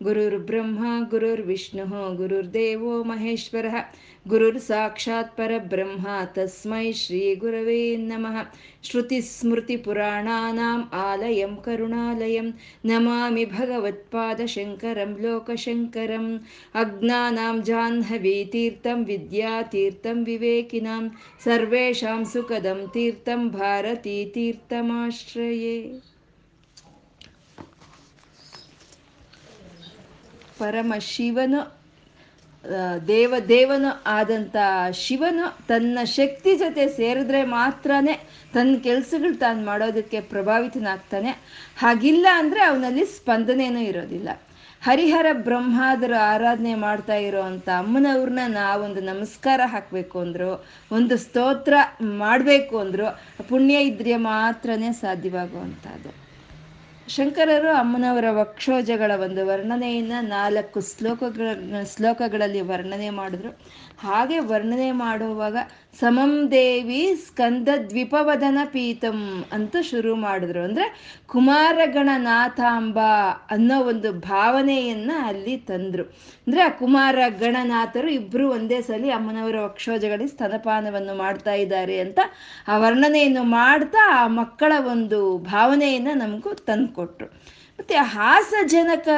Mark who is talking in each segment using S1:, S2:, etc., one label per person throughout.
S1: ಲಲಿತಾಂಬಿಕಾಯೇ ನಮಃ ಗುರುರ್ಬ್ರಹ್ಮ ಗುರುರ್ವಿಷ್ಣುಃ ಗುರುರ್ದೇವೋ ಮಹೇಶ್ವರಃ ಗುರುರ್ ಸಾಕ್ಷಾತ್ ಪರಬ್ರಹ್ಮ ತಸ್ಮೈ ಶ್ರೀ ಗುರವೇ ನಮಃ ಶ್ರುತಿಸ್ಮೃತಿಪುರಾಣಾನಾಂ ಆಲಯಂ ಕರುಣಾಲಯಂ ನಮಾಮಿ ಭಗವತ್ಪಾದಶಂಕರಂ ಲೋಕಶಂಕರಂ ಅಜ್ಞಾನಾಂ सुखदं ವಿದ್ಯಾತೀರ್ಥಂ ವಿವೇಕಿನಾಂ ಪರಮ ಶಿವನು ದೇವ, ದೇವನು ಆದಂಥ ಶಿವನು ತನ್ನ ಶಕ್ತಿ ಜೊತೆ ಸೇರಿದ್ರೆ ಮಾತ್ರನೇ ತನ್ನ ಕೆಲಸಗಳು ತಾನು ಮಾಡೋದಕ್ಕೆ ಪ್ರಭಾವಿತನಾಗ್ತಾನೆ. ಹಾಗಿಲ್ಲ ಅಂದರೆ ಅವನಲ್ಲಿ ಸ್ಪಂದನೇನೂ ಇರೋದಿಲ್ಲ. ಹರಿಹರ ಬ್ರಹ್ಮಾದರ ಆರಾಧನೆ ಮಾಡ್ತಾ ಇರೋ ಅಂಥ ಅಮ್ಮನವ್ರನ್ನ ನಾವೊಂದು ನಮಸ್ಕಾರ ಹಾಕಬೇಕು ಅಂದರು, ಒಂದು ಸ್ತೋತ್ರ ಮಾಡಬೇಕು ಅಂದರು, ಪುಣ್ಯ ಇದ್ರೆ ಮಾತ್ರನೇ ಸಾಧ್ಯವಾಗುವಂಥದ್ದು. ಶಂಕರರು ಅಮ್ಮನವರ ವಕ್ಷೋಜಗಳ ಒಂದು ವರ್ಣನೆಯನ್ನು ನಾಲ್ಕು ಶ್ಲೋಕಗಳ ಶ್ಲೋಕಗಳಲ್ಲಿ ವರ್ಣನೆ ಮಾಡಿದ್ರು. ಹಾಗೆ ವರ್ಣನೆ ಮಾಡುವಾಗ ಸಮಂ ದೇವಿ ಸ್ಕಂದ ದ್ವಿಪವದನ ಪೀತಂ ಅಂತ ಶುರು ಮಾಡಿದ್ರು. ಅಂದರೆ ಕುಮಾರಗಣನಾಥಾಂಬ ಅನ್ನೋ ಒಂದು ಭಾವನೆಯನ್ನು ಅಲ್ಲಿ ತಂದರು. ಅಂದರೆ ಆ ಕುಮಾರ ಗಣನಾಥರು ಇಬ್ಬರು ಒಂದೇ ಸಲಿ ಅಮ್ಮನವರ ವಕ್ಷೋಜಗಳಲ್ಲಿ ಸ್ತನಪಾನವನ್ನು ಮಾಡ್ತಾ ಇದ್ದಾರೆ ಅಂತ ಆ ವರ್ಣನೆಯನ್ನು ಮಾಡ್ತಾ ಆ ಮಕ್ಕಳ ಒಂದು ಭಾವನೆಯನ್ನು ನಮಗೂ ತಂದುಕೊಟ್ರು. ಮತ್ತು ಹಾಸಜನಕ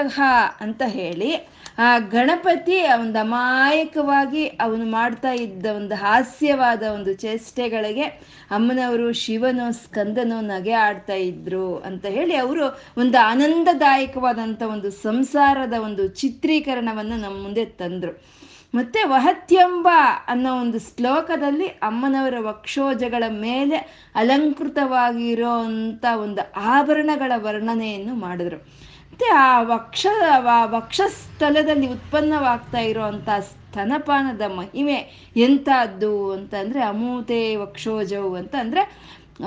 S1: ಅಂತ ಹೇಳಿ ಆ ಗಣಪತಿ ಒಂದು ಅಮಾಯಕವಾಗಿ ಅವನು ಮಾಡ್ತಾ ಇದ್ದ ಒಂದು ಹಾಸ್ಯವಾದ ಒಂದು ಚೇಷ್ಟೆಗಳಿಗೆ ಅಮ್ಮನವರು ಶಿವನು, ಸ್ಕಂದನು ನಗೆ ಆಡ್ತಾ ಇದ್ರು ಅಂತ ಹೇಳಿ ಅವರು ಒಂದು ಆನಂದದಾಯಕವಾದಂಥ ಒಂದು ಸಂಸಾರದ ಒಂದು ಚಿತ್ರೀಕರಣವನ್ನು ನಮ್ಮ ಮುಂದೆ ತಂದರು. ಮತ್ತೆ ವಹತ್ಯಂಬ ಅನ್ನೋ ಒಂದು ಶ್ಲೋಕದಲ್ಲಿ ಅಮ್ಮನವರ ವಕ್ಷೋಜಗಳ ಮೇಲೆ ಅಲಂಕೃತವಾಗಿರೋ ಅಂಥ ಒಂದು ಆಭರಣಗಳ ವರ್ಣನೆಯನ್ನು ಮಾಡಿದ್ರು. ಮತ್ತೆ ಆ ವಕ್ಷ ವಕ್ಷಸ್ಥಲದಲ್ಲಿ ಉತ್ಪನ್ನವಾಗ್ತಾ ಇರುವಂತ ಸ್ತನಪಾನದ ಮಹಿಮೆ ಎಂಥದ್ದು ಅಂತಂದರೆ ಅಮೂತೆ ವಕ್ಷೋಜವು ಅಂತ ಅಂದರೆ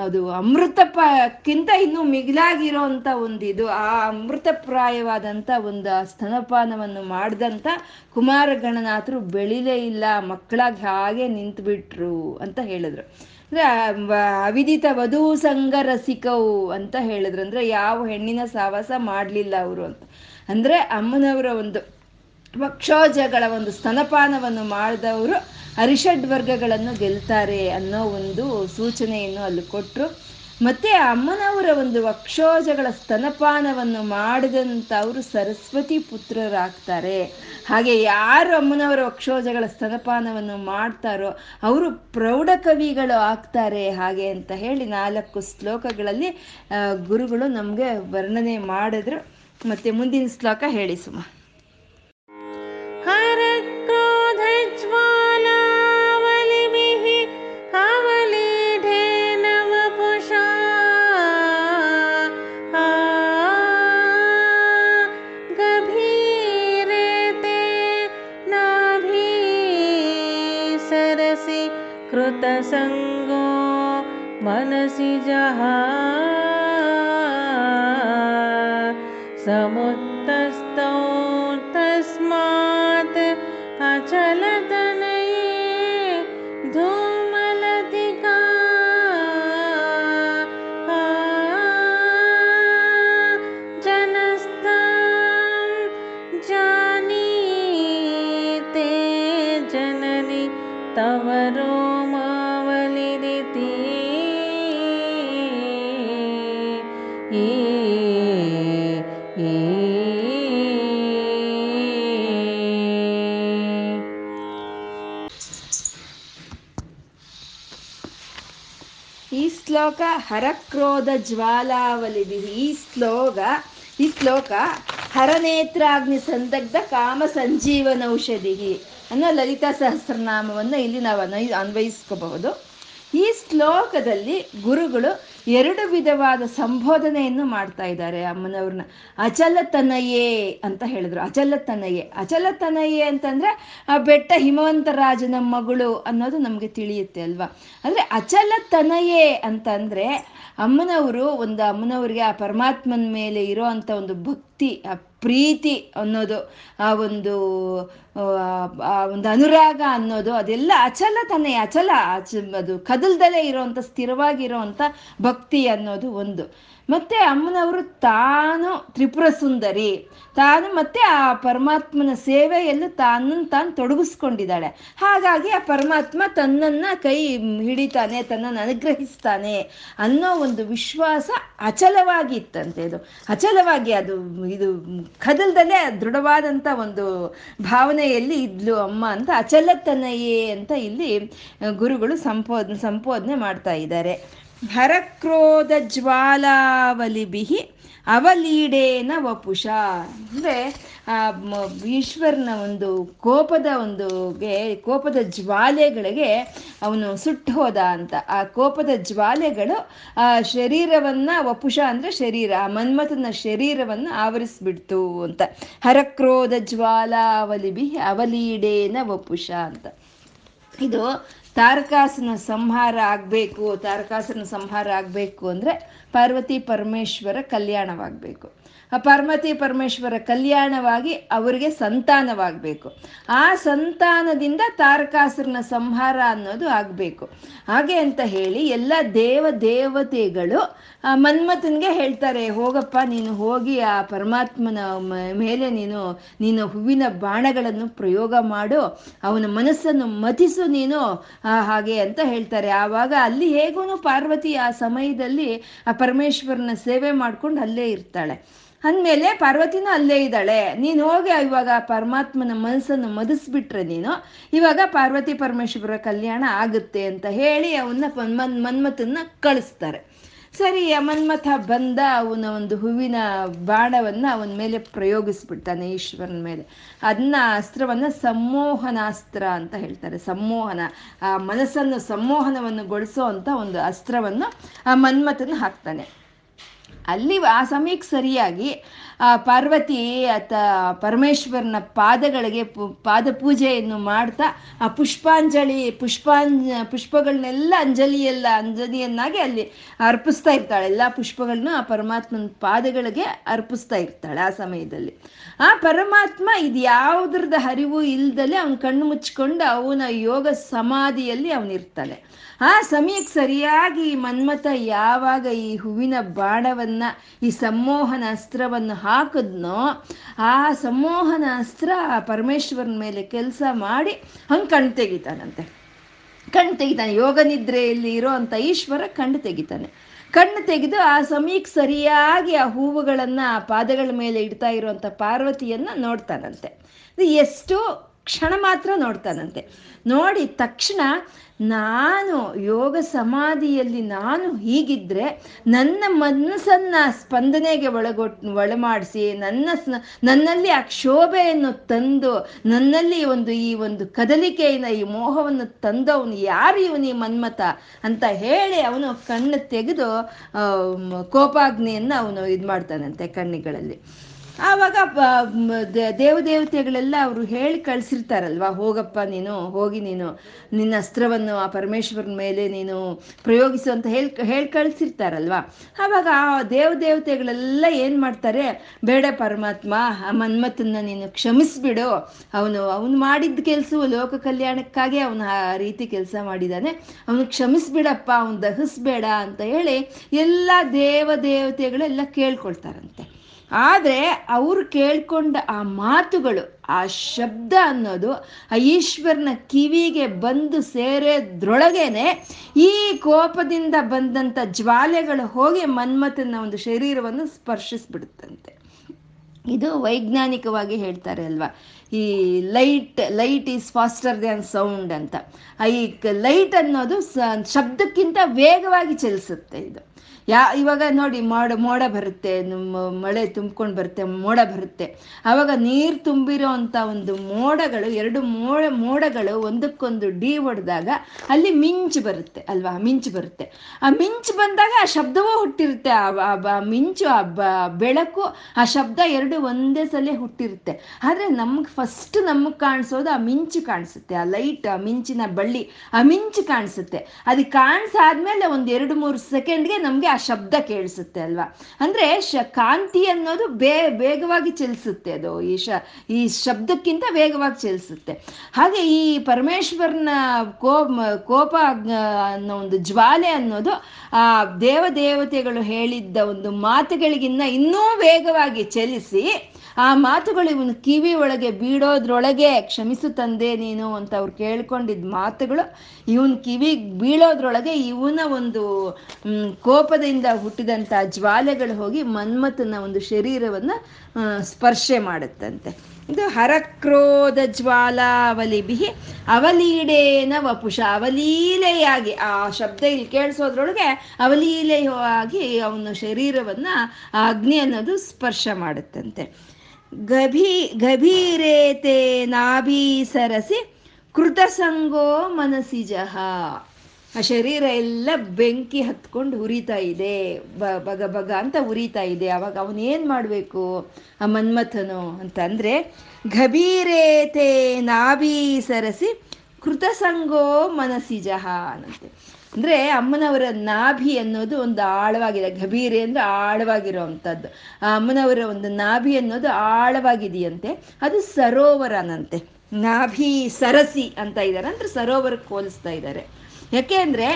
S1: ಅದು ಅಮೃತಪಕ್ಕಿಂತ ಇನ್ನೂ ಮಿಗಿಲಾಗಿರೋ ಅಂಥ ಒಂದು ಇದು ಆ ಅಮೃತಪ್ರಾಯವಾದಂಥ ಒಂದು ಸ್ತನಪಾನವನ್ನು ಮಾಡಿದಂಥ ಕುಮಾರಗಣನಾಥರು ಬೆಳಿಲೇ ಇಲ್ಲ. ಮಕ್ಕಳಾಗಿ ಹಾಗೆ ನಿಂತುಬಿಟ್ರು ಅಂತ ಹೇಳಿದ್ರು. ಅವಿದಿತ ವಧು ಸಂಘ ರಸಿಕವು ಅಂತ ಹೇಳಿದ್ರು. ಅಂದರೆ, ಯಾವ ಹೆಣ್ಣಿನ ಸಾವಾಸ ಮಾಡಲಿಲ್ಲ ಅವರು ಅಂತ. ಅಂದರೆ, ಅಮ್ಮನವರ ಒಂದು ವಕ್ಷೋಜಗಳ ಒಂದು ಸ್ತನಪಾನವನ್ನು ಮಾಡಿದವರು ಅರಿಷಡ್ ವರ್ಗಗಳನ್ನು ಗೆಲ್ತಾರೆ ಅನ್ನೋ ಒಂದು ಸೂಚನೆಯನ್ನು ಅಲ್ಲಿ ಕೊಟ್ಟರು ಮತ್ತು ಅಮ್ಮನವರ ಒಂದು ವಕ್ಷೋಜಗಳ ಸ್ತನಪಾನವನ್ನು ಮಾಡಿದಂಥವರು ಸರಸ್ವತಿ ಪುತ್ರರಾಗ್ತಾರೆ. ಹಾಗೆ ಯಾರು ಅಮ್ಮನವರ ವಕ್ಷೋಜಗಳ ಸ್ತನಪಾನವನ್ನು ಮಾಡ್ತಾರೋ ಅವರು ಪ್ರೌಢ ಕವಿಗಳು ಆಗ್ತಾರೆ. ಹಾಗೆ ಅಂತ ಹೇಳಿ ನಾಲ್ಕು ಶ್ಲೋಕಗಳಲ್ಲಿ ಗುರುಗಳು ನಮಗೆ ವರ್ಣನೆ ಮಾಡಿದ್ರು. ಮತ್ತೆ ಮುಂದಿನ ಶ್ಲೋಕ ಹೇಳಿ ಸುಮ.
S2: जहा
S1: ಈ ಶ್ಲೋಕ ಹರಕ್ರೋಧ ಜ್ವಾಲಾವಲಿಭಿ ಈ ಶ್ಲೋಕ ಈ ಶ್ಲೋಕ ಹರನೇತ್ರಾಗ್ನಿ ಸಂದಗ್ಧ ಕಾಮ ಸಂಜೀವನೌಷಧಿ ಅನ್ನೋ ಲಲಿತಾ ಸಹಸ್ರನಾಮವನ್ನು ಇಲ್ಲಿ ನಾವು ಅನ್ವಯ ಅನ್ವಯಿಸ್ಕೋಬಹುದು. ಈ ಶ್ಲೋಕದಲ್ಲಿ ಗುರುಗಳು ಎರಡು ವಿಧವಾದ ಸಂಬೋಧನೆಯನ್ನು ಮಾಡ್ತಾ ಇದ್ದಾರೆ ಅಮ್ಮನವ್ರನ್ನ. ಅಚಲತನಯೇ ಅಂತ ಹೇಳಿದ್ರು. ಅಚಲತನಯೇ. ಅಚಲತನಯೇ ಅಂತಂದ್ರೆ, ಆ ಬೆಟ್ಟ ಹಿಮವಂತರಾಜನ ಮಗಳು ಅನ್ನೋದು ನಮಗೆ ತಿಳಿಯುತ್ತೆ ಅಲ್ವಾ? ಅಂದ್ರೆ ಅಚಲತನಯೇ ಅಂತಂದ್ರೆ, ಅಮ್ಮನವರು ಒಂದು ಅಮ್ಮನವ್ರಿಗೆ ಆ ಪರಮಾತ್ಮನ ಮೇಲೆ ಇರೋ ಒಂದು ಭಕ್ತಿ ಪ್ರೀತಿ ಅನ್ನೋದು, ಆ ಒಂದು ಆ ಒಂದು ಅನುರಾಗ ಅನ್ನೋದು, ಅದೆಲ್ಲ ಅಚಲ ತಾನೇ ಅಚಲ, ಅಚ, ಅದು ಕದಲ್ದಲೇ ಇರೋವಂಥ ಸ್ಥಿರವಾಗಿರೋವಂಥ ಭಕ್ತಿ ಅನ್ನೋದು ಒಂದು. ಮತ್ತೆ ಅಮ್ಮನವರು ತಾನು ತ್ರಿಪುರ ಸುಂದರಿ. ತಾನು ಮತ್ತೆ ಆ ಪರಮಾತ್ಮನ ಸೇವೆಯಲ್ಲಿ ತಾನು ತಾನು ತೊಡಗಿಸ್ಕೊಂಡಿದ್ದಾಳೆ. ಹಾಗಾಗಿ ಆ ಪರಮಾತ್ಮ ತನ್ನನ್ನ ಕೈ ಹಿಡಿತಾನೆ, ತನ್ನನ್ನು ಅನುಗ್ರಹಿಸ್ತಾನೆ ಅನ್ನೋ ಒಂದು ವಿಶ್ವಾಸ ಅಚಲವಾಗಿ ಇತ್ತಂತೆ ಇದು. ಅಚಲವಾಗಿ ಅದು, ಇದು ಕದಲ್ದಲ್ಲೇ ದೃಢವಾದಂಥ ಒಂದು ಭಾವನೆಯಲ್ಲಿ ಇದ್ಲು ಅಮ್ಮ ಅಂತ, ಅಚಲತನಯೇ ಅಂತ ಇಲ್ಲಿ ಗುರುಗಳು ಸಂಪೋ ಸಂಪೋದನೆ ಮಾಡ್ತಾ ಇದ್ದಾರೆ. ಹರಕ್ರೋಧ ಬಿಹಿ ಅವಲೀಡೇನ ವಪುಷ. ಅಂದರೆ ಈಶ್ವರನ ಒಂದು ಕೋಪದ ಒಂದು ಕೋಪದ ಜ್ವಾಲೆಗಳಿಗೆ ಅವನು ಸುಟ್ಟು ಹೋದ ಅಂತ. ಆ ಕೋಪದ ಜ್ವಾಲೆಗಳು, ಆ, ಶರೀರವನ್ನ ವಪುಷ ಅಂದ್ರೆ ಶರೀರ, ಆ ಮನ್ಮಥನ ಶರೀರವನ್ನ ಆವರಿಸ್ಬಿಡ್ತು ಅಂತ. ಹರಕ್ರೋಧ ಜ್ವಾಲಾವಲಿಭಿ ಅವಲೀಡೇನ ವಪುಷ ಅಂತ. ಇದು ತಾರಕಾಸನ ಸಂಹಾರ ಆಗಬೇಕು ತಾರಕಾಸನ ಸಂಹಾರ ಆಗಬೇಕು ಅಂದರೆ ಪಾರ್ವತಿ ಪರಮೇಶ್ವರ ಕಲ್ಯಾಣವಾಗಬೇಕು. ಆ ಪಾರ್ವತಿ ಪರಮೇಶ್ವರ ಕಲ್ಯಾಣವಾಗಿ ಅವರಿಗೆ ಸಂತಾನವಾಗಬೇಕು. ಆ ಸಂತಾನದಿಂದ ತಾರಕಾಸುರನ ಸಂಹಾರ ಅನ್ನೋದು ಆಗಬೇಕು. ಹಾಗೆ ಅಂತ ಹೇಳಿ ಎಲ್ಲ ದೇವ ದೇವತೆಗಳು ಮನ್ಮಥನ್ಗೆ ಹೇಳ್ತಾರೆ, ಹೋಗಪ್ಪ, ನೀನು ಹೋಗಿ ಆ ಪರಮಾತ್ಮನ ಮೇಲೆ ನೀನು ನೀನು ಹೂವಿನ ಬಾಣಗಳನ್ನು ಪ್ರಯೋಗ ಮಾಡು, ಅವನ ಮನಸ್ಸನ್ನು ಮತಿಸು ನೀನು ಹಾಗೆ ಅಂತ ಹೇಳ್ತಾರೆ. ಆವಾಗ ಅಲ್ಲಿ ಹೇಗೂ ಪಾರ್ವತಿ ಆ ಸಮಯದಲ್ಲಿ ಆ ಪರಮೇಶ್ವರನ ಸೇವೆ ಮಾಡ್ಕೊಂಡು ಅಲ್ಲೇ ಇರ್ತಾಳೆ. ಅಂದಮೇಲೆ ಪಾರ್ವತಿನೂ ಅಲ್ಲೇ ಇದ್ದಾಳೆ. ನೀನು ಹೋಗಿ ಇವಾಗ ಪರಮಾತ್ಮನ ಮನಸ್ಸನ್ನು ಮದಿಸ್ಬಿಟ್ರೆ ನೀನು, ಇವಾಗ ಪಾರ್ವತಿ ಪರಮೇಶ್ವರ ಕಲ್ಯಾಣ ಆಗುತ್ತೆ ಅಂತ ಹೇಳಿ ಅವನ್ನ ಮನ್ ಮನ್ಮಥನ್ನ ಕಳಿಸ್ತಾರೆ. ಸರಿ ಮನ್ಮಥ ಬಂದ ಅವನ ಒಂದು ಹೂವಿನ ಬಾಣವನ್ನು ಅವನ ಮೇಲೆ ಪ್ರಯೋಗಿಸ್ಬಿಡ್ತಾನೆ ಈಶ್ವರನ ಮೇಲೆ. ಅದನ್ನ ಅಸ್ತ್ರವನ್ನ ಸಮ್ಮೋಹನಾಸ್ತ್ರ ಅಂತ ಹೇಳ್ತಾರೆ. ಸಮ್ಮೋಹನ, ಆ ಮನಸ್ಸನ್ನು ಸಮ್ಮೋಹನವನ್ನು ಗೊಳಿಸೋ ಅಂತ ಒಂದು ಅಸ್ತ್ರವನ್ನು ಆ ಮನ್ಮಥನ ಹಾಕ್ತಾನೆ. ಅಲ್ಲಿ ಆ ಸಮಯಕ್ಕೆ ಸರಿಯಾಗಿ, ಆ ಪಾರ್ವತಿ ಆತ ಪರಮೇಶ್ವರನ ಪಾದಗಳಿಗೆ ಪಾದ ಪೂಜೆಯನ್ನು ಮಾಡ್ತಾ, ಆ ಪುಷ್ಪಾಂಜಲಿ ಪುಷ್ಪಾಂಜ ಪುಷ್ಪಗಳನ್ನೆಲ್ಲ ಅಂಜಲಿಯೆಲ್ಲ, ಅಂಜಲಿಯನ್ನಾಗಿ ಅಲ್ಲಿ ಅರ್ಪಿಸ್ತಾ ಇರ್ತಾಳೆ. ಎಲ್ಲ ಪುಷ್ಪಗಳನ್ನ ಆ ಪರಮಾತ್ಮನ ಪಾದಗಳಿಗೆ ಅರ್ಪಿಸ್ತಾ ಇರ್ತಾಳೆ ಆ ಸಮಯದಲ್ಲಿ. ಆ ಪರಮಾತ್ಮ ಇದು ಯಾವುದ್ರದ ಹರಿವು ಇಲ್ದಲೆ ಅವನು ಕಣ್ಣು ಮುಚ್ಕೊಂಡು ಅವನ ಯೋಗ ಸಮಾಧಿಯಲ್ಲಿ ಅವನಿರ್ತಾನೆ. ಆ ಸಮಯಕ್ಕೆ ಸರಿಯಾಗಿ ಮನ್ಮಥ ಯಾವಾಗ ಈ ಹೂವಿನ ಬಾಣವನ್ನು, ಈ ಸಮ್ಮೋಹನ ಅಸ್ತ್ರವನ್ನು ಹಾಕಿದ್ನೋ, ಆ ಸಮ್ಮೋಹನ ಅಸ್ತ್ರ ಪರಮೇಶ್ವರನ ಮೇಲೆ ಕೆಲಸ ಮಾಡಿ ಹಂಗೆ ಕಣ್ಣು ತೆಗಿತಾನಂತೆ. ಕಣ್ಣು ತೆಗಿತಾನೆ. ಯೋಗ ನಿದ್ರೆಯಲ್ಲಿ ಇರೋ ಅಂತ ಈಶ್ವರ ಕಣ್ಣು ತೆಗಿತಾನೆ. ಕಣ್ಣು ತೆಗೆದು ಆ ಸಮಯಕ್ಕೆ ಸರಿಯಾಗಿ ಆ ಹೂವುಗಳನ್ನು, ಆ ಪಾದಗಳ ಮೇಲೆ ಇಡ್ತಾ ಇರುವಂಥ ಪಾರ್ವತಿಯನ್ನ ನೋಡ್ತಾನಂತೆ. ಎಷ್ಟು ಕ್ಷಣ ಮಾತ್ರ ನೋಡ್ತಾನಂತೆ. ನೋಡಿ ತಕ್ಷಣ ನಾನು ಯೋಗ ಸಮಾಧಿಯಲ್ಲಿ ನಾನು ಹೀಗಿದ್ರೆ ನನ್ನ ಮನಸ್ಸನ್ನ ಸ್ಪಂದನೆಗೆ ಒಳಗೊಟ್, ಒಳಮಾಡಿಸಿ ನನ್ನ ನನ್ನಲ್ಲಿ ಆ ಕ್ಷೋಭೆಯನ್ನು ತಂದು ನನ್ನಲ್ಲಿ ಒಂದು ಈ ಒಂದು ಕದಲಿಕೆಯನ್ನು ಈ ಮೋಹವನ್ನು ತಂದವನು ಯಾರು ಇವನು ಈ ಮನ್ಮತ ಅಂತ ಹೇಳಿ ಅವನು ಕಣ್ಣು ತೆಗೆದು ಕೋಪಾಗ್ನಿಯನ್ನು ಅವನು ಇದು ಮಾಡ್ತಾನಂತೆ ಕಣ್ಣಿಗಳಲ್ಲಿ. ಆವಾಗ ದೇವದೇವತೆಗಳೆಲ್ಲ ಅವರು ಹೇಳಿ ಕಳಿಸಿರ್ತಾರಲ್ವಾ, ಹೋಗಪ್ಪ ನೀನು, ಹೋಗಿ ನೀನು, ನಿನ್ನ ಅಸ್ತ್ರವನ್ನು ಆ ಪರಮೇಶ್ವರನ ಮೇಲೆ ನೀನು ಪ್ರಯೋಗಿಸು ಅಂತ ಹೇಳಿ ಹೇಳಿ ಕಳಿಸಿರ್ತಾರಲ್ವಾ. ಆವಾಗ ಆ ದೇವದೇವತೆಗಳೆಲ್ಲ ಏನು ಮಾಡ್ತಾರೆ, ಬೇಡ ಪರಮಾತ್ಮ, ಆ ಮನ್ಮಥನ್ನ ನೀನು ಕ್ಷಮಿಸ್ಬಿಡು, ಅವನು ಅವನು ಮಾಡಿದ ಕೆಲಸವು ಲೋಕ ಕಲ್ಯಾಣಕ್ಕಾಗಿ ಅವನು ಆ ರೀತಿ ಕೆಲಸ ಮಾಡಿದ್ದಾನೆ ಅವನು ಕ್ಷಮಿಸ್ಬಿಡಪ್ಪ, ಅವನು ದಹಿಸ್ಬೇಡ ಅಂತ ಹೇಳಿ ಎಲ್ಲ ದೇವದೇವತೆಗಳೆಲ್ಲ ಕೇಳ್ಕೊಳ್ತಾರಂತೆ. ಆದರೆ ಅವ್ರು ಕೇಳ್ಕೊಂಡ ಆ ಮಾತುಗಳು, ಆ ಶಬ್ದ ಅನ್ನೋದು ಆ ಈಶ್ವರನ ಕಿವಿಗೆ ಬಂದು ಸೇರೋದ್ರೊಳಗೇನೆ ಈ ಕೋಪದಿಂದ ಬಂದಂಥ ಜ್ವಾಲೆಗಳು ಹೋಗಿ ಮನ್ಮಥನ ಒಂದು ಶರೀರವನ್ನು ಸ್ಪರ್ಶಿಸ್ಬಿಡುತ್ತಂತೆ. ಇದು ವೈಜ್ಞಾನಿಕವಾಗಿ ಹೇಳ್ತಾರೆ ಅಲ್ವಾ? ಈ light light is faster than sound ಅಂತ. ಈ ಲೈಟ್ ಅನ್ನೋದು ಶಬ್ದಕ್ಕಿಂತ ವೇಗವಾಗಿ ಚಲಿಸುತ್ತೆ ಇದು. ಯಾ, ಇವಾಗ ನೋಡಿ ಮೋಡ ಮೋಡ ಬರುತ್ತೆ ಮಳೆ ತುಂಬ್ಕೊಂಡು ಬರುತ್ತೆ, ಮೋಡ ಬರುತ್ತೆ. ಆವಾಗ ನೀರು ತುಂಬಿರೋ ಅಂಥ ಒಂದು ಮೋಡಗಳು, ಎರಡು ಮೋಡ, ಮೋಡಗಳು ಒಂದಕ್ಕೊಂದು ಡಿ ಹೊಡೆದಾಗ ಅಲ್ಲಿ ಮಿಂಚು ಬರುತ್ತೆ, ಅಲ್ವಾ? ಮಿಂಚು ಬರುತ್ತೆ. ಆ ಮಿಂಚು ಬಂದಾಗ ಆ ಶಬ್ದವೂ ಹುಟ್ಟಿರುತ್ತೆ, ಆ ಮಿಂಚು, ಆ ಬೆಳಕು, ಆ ಶಬ್ದ ಎರಡು ಒಂದೇ ಸಲ ಹುಟ್ಟಿರುತ್ತೆ. ಆದರೆ ನಮ್ಗೆ ಫಸ್ಟ್ ನಮಗೆ ಕಾಣಿಸೋದು ಆ ಮಿಂಚು ಕಾಣಿಸುತ್ತೆ, ಆ ಲೈಟ್ ಆ ಮಿಂಚಿನ ಬಳ್ಳಿ, ಆ ಮಿಂಚು ಕಾಣಿಸುತ್ತೆ. ಅದು ಕಾಣಿಸಾದ್ಮೇಲೆ ಒಂದು ಎರಡು ಮೂರು ಸೆಕೆಂಡ್ಗೆ ನಮಗೆ ಆ ಶಬ್ದ ಕೇಳಿಸುತ್ತೆ ಅಲ್ವಾ? ಅಂದ್ರೆ ಶ ಕಾಂತಿ ಅನ್ನೋದು ಬೇ, ವೇಗವಾಗಿ ಚಲಿಸುತ್ತೆ ಅದು. ಈ ಶ, ಈ ಶಬ್ದಕ್ಕಿಂತ ವೇಗವಾಗಿ ಚಲಿಸುತ್ತೆ. ಹಾಗೆ ಈ ಪರಮೇಶ್ವರನ ಕೋಪ ಕೋಪ ಅನ್ನೋ ಒಂದು ಜ್ವಾಲೆ ಅನ್ನೋದು ಆ ದೇವದೇವತೆಗಳು ಹೇಳಿದ್ದ ಒಂದು ಮಾತುಗಳಿಗಿನ್ನ ಇನ್ನೂ ವೇಗವಾಗಿ ಚಲಿಸಿ ಆ ಮಾತುಗಳು ಇವನು ಕಿವಿ ಒಳಗೆ ಬೀಳೋದ್ರೊಳಗೆ ಕ್ಷಮಿಸು ತಂದೆ ನೀನು ಅಂತ ಅವ್ರು ಕೇಳ್ಕೊಂಡಿದ್ದ ಮಾತುಗಳು, ಇವನ್ ಕಿವಿ ಬೀಳೋದ್ರೊಳಗೆ ಇವನ ಒಂದು ಕೋಪದಿಂದ ಹುಟ್ಟಿದಂಥ ಜ್ವಾಲೆಗಳು ಹೋಗಿ ಮನ್ಮಥನ ಒಂದು ಶರೀರವನ್ನು ಸ್ಪರ್ಶೆ ಮಾಡುತ್ತಂತೆ. ಇದು ಹರಕ್ರೋಧ ಬಿಹಿ ಅವಲೀಡೇನ ವಪುಷ. ಅವಲೀಲೆಯಾಗಿ, ಆ ಶಬ್ದ ಇಲ್ಲಿ ಕೇಳಿಸೋದ್ರೊಳಗೆ ಅವಲೀಲೆಯಾಗಿ ಅವನ ಶರೀರವನ್ನ ಅಗ್ನಿ ಅನ್ನೋದು ಸ್ಪರ್ಶ ಮಾಡುತ್ತಂತೆ. ಗಭೀ, ಗಭೀರೇತೆ ನಾಭೀಸರಸಿ ಕೃತಸಂಗೋ ಮನಸಿಜಃ ಆ ಶರೀರ ಎಲ್ಲ ಬೆಂಕಿ ಹತ್ಕೊಂಡು ಉರಿತಾ ಇದೆ. ಬ, ಬಗ ಬಗ ಅಂತ ಉರಿತಾ ಇದೆ. ಅವಾಗ ಅವನೇನು ಮಾಡಬೇಕು? ಆ ಮನ್ಮಥನು ಅಂತಂದರೆ ಗಭೀರೇತೆ ನಾಭಿ ಸರಸಿ ಕೃತಸಂಗೋ ಮನಸಿಜಃ ಅನ್ನಂತೆ ಅಂದರೆ ಅಮ್ಮನವರ ನಾಭಿ ಅನ್ನೋದು ಒಂದು ಆಳವಾಗಿದೆ. ಗಭೀರೆ ಅಂದರೆ ಆಳವಾಗಿರೋ ಅಂಥದ್ದು ಆ ಅಮ್ಮನವರ ಒಂದು ನಾಭಿ ಅನ್ನೋದು ಆಳವಾಗಿದೆಯಂತೆ. ಅದು ಸರೋವರನಂತೆ. ನಾಭಿ ಸರಸಿ ಅಂತ ಇದ್ದಾರೆ. ಅಂದರೆ ಸರೋವರಕ್ಕೆ ಹೋಲಿಸ್ತಾ ಇದ್ದಾರೆ. ಯಾಕೆ ಅಂದರೆ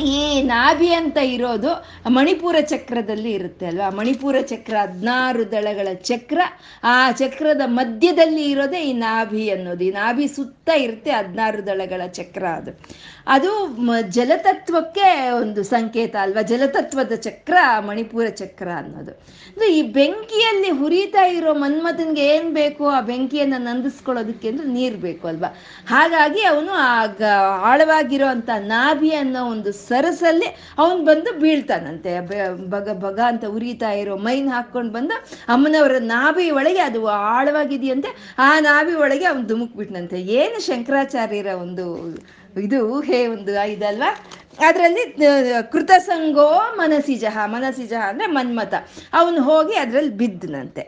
S1: ಈ ನಾಭಿ ಅಂತ ಇರೋದು ಮಣಿಪುರ ಚಕ್ರದಲ್ಲಿ ಇರುತ್ತೆ ಅಲ್ವಾ? ಮಣಿಪುರ ಚಕ್ರ ಹದಿನಾರು ದಳಗಳ ಚಕ್ರ. ಆ ಚಕ್ರದ ಮಧ್ಯದಲ್ಲಿ ಇರೋದೇ ಈ ನಾಭಿ ಅನ್ನೋದು. ಈ ನಾಭಿ ಸುತ್ತ ಇರುತ್ತೆ ಹದಿನಾರು ದಳಗಳ ಚಕ್ರ ಅದು. ಅದು ಜಲತತ್ವಕ್ಕೆ ಒಂದು ಸಂಕೇತ ಅಲ್ವಾ? ಜಲತತ್ವದ ಚಕ್ರ ಮಣಿಪುರ ಚಕ್ರ ಅನ್ನೋದು. ಅಂದ್ರೆ ಈ ಬೆಂಕಿಯಲ್ಲಿ ಹುರಿತಾ ಇರೋ ಮನ್ಮಥನ್ಗೆ ಏನ್ ಬೇಕು? ಆ ಬೆಂಕಿಯನ್ನ ನಂದಿಸ್ಕೊಳ್ಳೋದಕ್ಕೆ ಅಂದ್ರೆ ನೀರ್ ಬೇಕು ಅಲ್ವಾ? ಹಾಗಾಗಿ ಅವನು ಆ ಗ ಆಳವಾಗಿರೋ ಅಂತ ನಾಭಿ ಅನ್ನೋ ಒಂದು ಸರಸಲ್ಲಿ ಅವನು ಬಂದು ಬೀಳ್ತಾನಂತೆ. ಬಗ ಬಗ ಅಂತ ಉರಿತಾ ಇರೋ ಮೈನ್ ಹಾಕೊಂಡು ಬಂದು ಅಮ್ಮನವರ ನಾಭಿ ಒಳಗೆ ಅದು ಆಳವಾಗಿದೆಯಂತೆ, ಆ ನಾಭಿ ಒಳಗೆ ಅವನು ಧುಮುಕ್ಬಿಟ್ನಂತೆ. ಏನು ಶಂಕರಾಚಾರ್ಯರ ಒಂದು ಇದು, ಹೇ, ಒಂದು ಇದಲ್ವಾ? ಅದರಲ್ಲಿ ಕೃತಸಂಗೋ ಮನಸಿಜಹ ಮನಸಿಜಹ ಅಂದ್ರೆ ಮನ್ಮತ ಅವನು ಹೋಗಿ ಅದರಲ್ಲಿ ಬಿದ್ದನಂತೆ.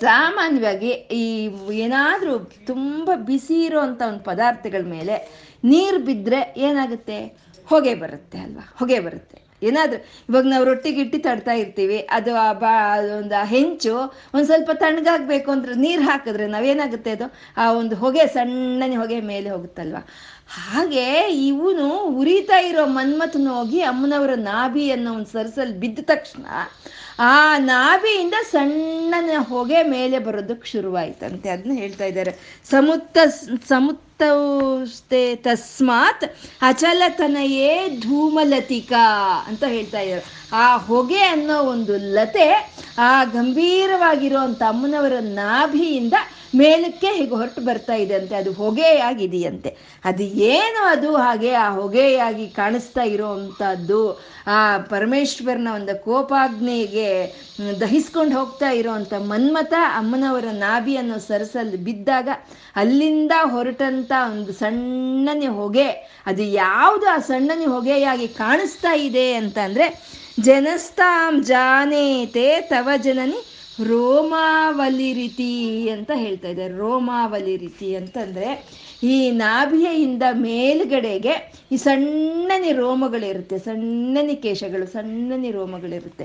S1: ಸಾಮಾನ್ಯವಾಗಿ ಈ ಏನಾದರೂ ತುಂಬ ಬಿಸಿ ಇರೋಂಥ ಒಂದು ಪದಾರ್ಥಗಳ ಮೇಲೆ ನೀರು ಬಿದ್ದರೆ ಏನಾಗುತ್ತೆ? ಹೊಗೆ ಬರುತ್ತೆ ಅಲ್ವಾ? ಹೊಗೆ ಬರುತ್ತೆ. ಏನಾದರೂ ಇವಾಗ ನಾವು ರೊಟ್ಟಿಗೆ ಗಿಟ್ಟಿ ತಡ್ತಾ ಇರ್ತೀವಿ, ಅದು ಆ ಬಾ ಒಂದು ಹೆಂಚು ಒಂದು ಸ್ವಲ್ಪ ತಣ್ಣಗಾಗ್ಬೇಕು ಅಂದ್ರೆ ನೀರು ಹಾಕಿದ್ರೆ ನಾವೇನಾಗುತ್ತೆ ಅದು? ಆ ಒಂದು ಹೊಗೆ, ಸಣ್ಣನೆ ಹೊಗೆ ಮೇಲೆ ಹೋಗುತ್ತಲ್ವಾ? ಹಾಗೆ ಇವನು ಉರಿತಾ ಇರೋ ಮನ್ಮಥನ ಹೋಗಿ ಅಮ್ಮನವರ ನಾಭಿ ಅನ್ನೋ ಒಂದು ಸರಸಲ್ಲಿ ಬಿದ್ದ ತಕ್ಷಣ ಆ ನಾಭಿಯಿಂದ ಸಣ್ಣನ ಹೊಗೆ ಮೇಲೆ ಬರೋದಕ್ಕೆ ಶುರುವಾಯ್ತಂತೆ. ಅದನ್ನ ಹೇಳ್ತಾ ಇದ್ದಾರೆ. ಸಮುತ್ತ ಸಮುತ್ತೌಸ್ತೆ ತಸ್ಮಾತ್ ಅಚಲತನಯೇ ಧೂಮಲತಿಕಾ ಅಂತ ಹೇಳ್ತಾ ಇದ್ದಾರೆ. ಆ ಹೊಗೆ ಅನ್ನೋ ಒಂದು ಲತೆ, ಆ ಗಂಭೀರವಾಗಿರುವಂಥ ಅಮ್ಮನವರ ನಾಭಿಯಿಂದ ಮೇಲಕ್ಕೆ ಹೀಗೆ ಹೊರಟು ಬರ್ತಾ ಇದೆ ಅಂತೆ, ಅದು ಹೊಗೆಯಾಗಿದೆಯಂತೆ. ಅದು ಏನು ಅದು? ಹಾಗೆ ಆ ಹೊಗೆಯಾಗಿ ಕಾಣಿಸ್ತಾ ಇರೋ ಅಂಥದ್ದು ಆ ಪರಮೇಶ್ವರನ ಒಂದು ಕೋಪಾಗ್ನಿಗೆ ದಹಿಸ್ಕೊಂಡು ಹೋಗ್ತಾ ಇರೋವಂಥ ಮನ್ಮಥ ಅಮ್ಮನವರ ನಾಭಿಯನ್ನು ಸರಸಲ್ಲಿ ಬಿದ್ದಾಗ ಅಲ್ಲಿಂದ ಹೊರಟಂಥ ಒಂದು ಸಣ್ಣನೆ ಹೊಗೆ, ಅದು ಯಾವುದು ಆ ಸಣ್ಣನೆ ಹೊಗೆಯಾಗಿ ಕಾಣಿಸ್ತಾ ಇದೆ ಅಂತಂದರೆ ಜನಸ್ತಾಂ ಜಾನೇತೆ ತವ ಜನನಿ ರೋಮಾವಲಿ ರೀತಿ ಅಂತ ಹೇಳ್ತಾ ಇದ್ದಾರೆ. ರೋಮಾವಲಿ ರೀತಿ ಅಂತಂದ್ರೆ ಈ ನಾಭಿಯಿಂದ ಮೇಲ್ಗಡೆಗೆ ಈ ಸಣ್ಣನಿ ರೋಮಗಳಿರುತ್ತೆ, ಸಣ್ಣನಿ ಕೇಶಗಳು, ಸಣ್ಣನಿ ರೋಮಗಳಿರುತ್ತೆ.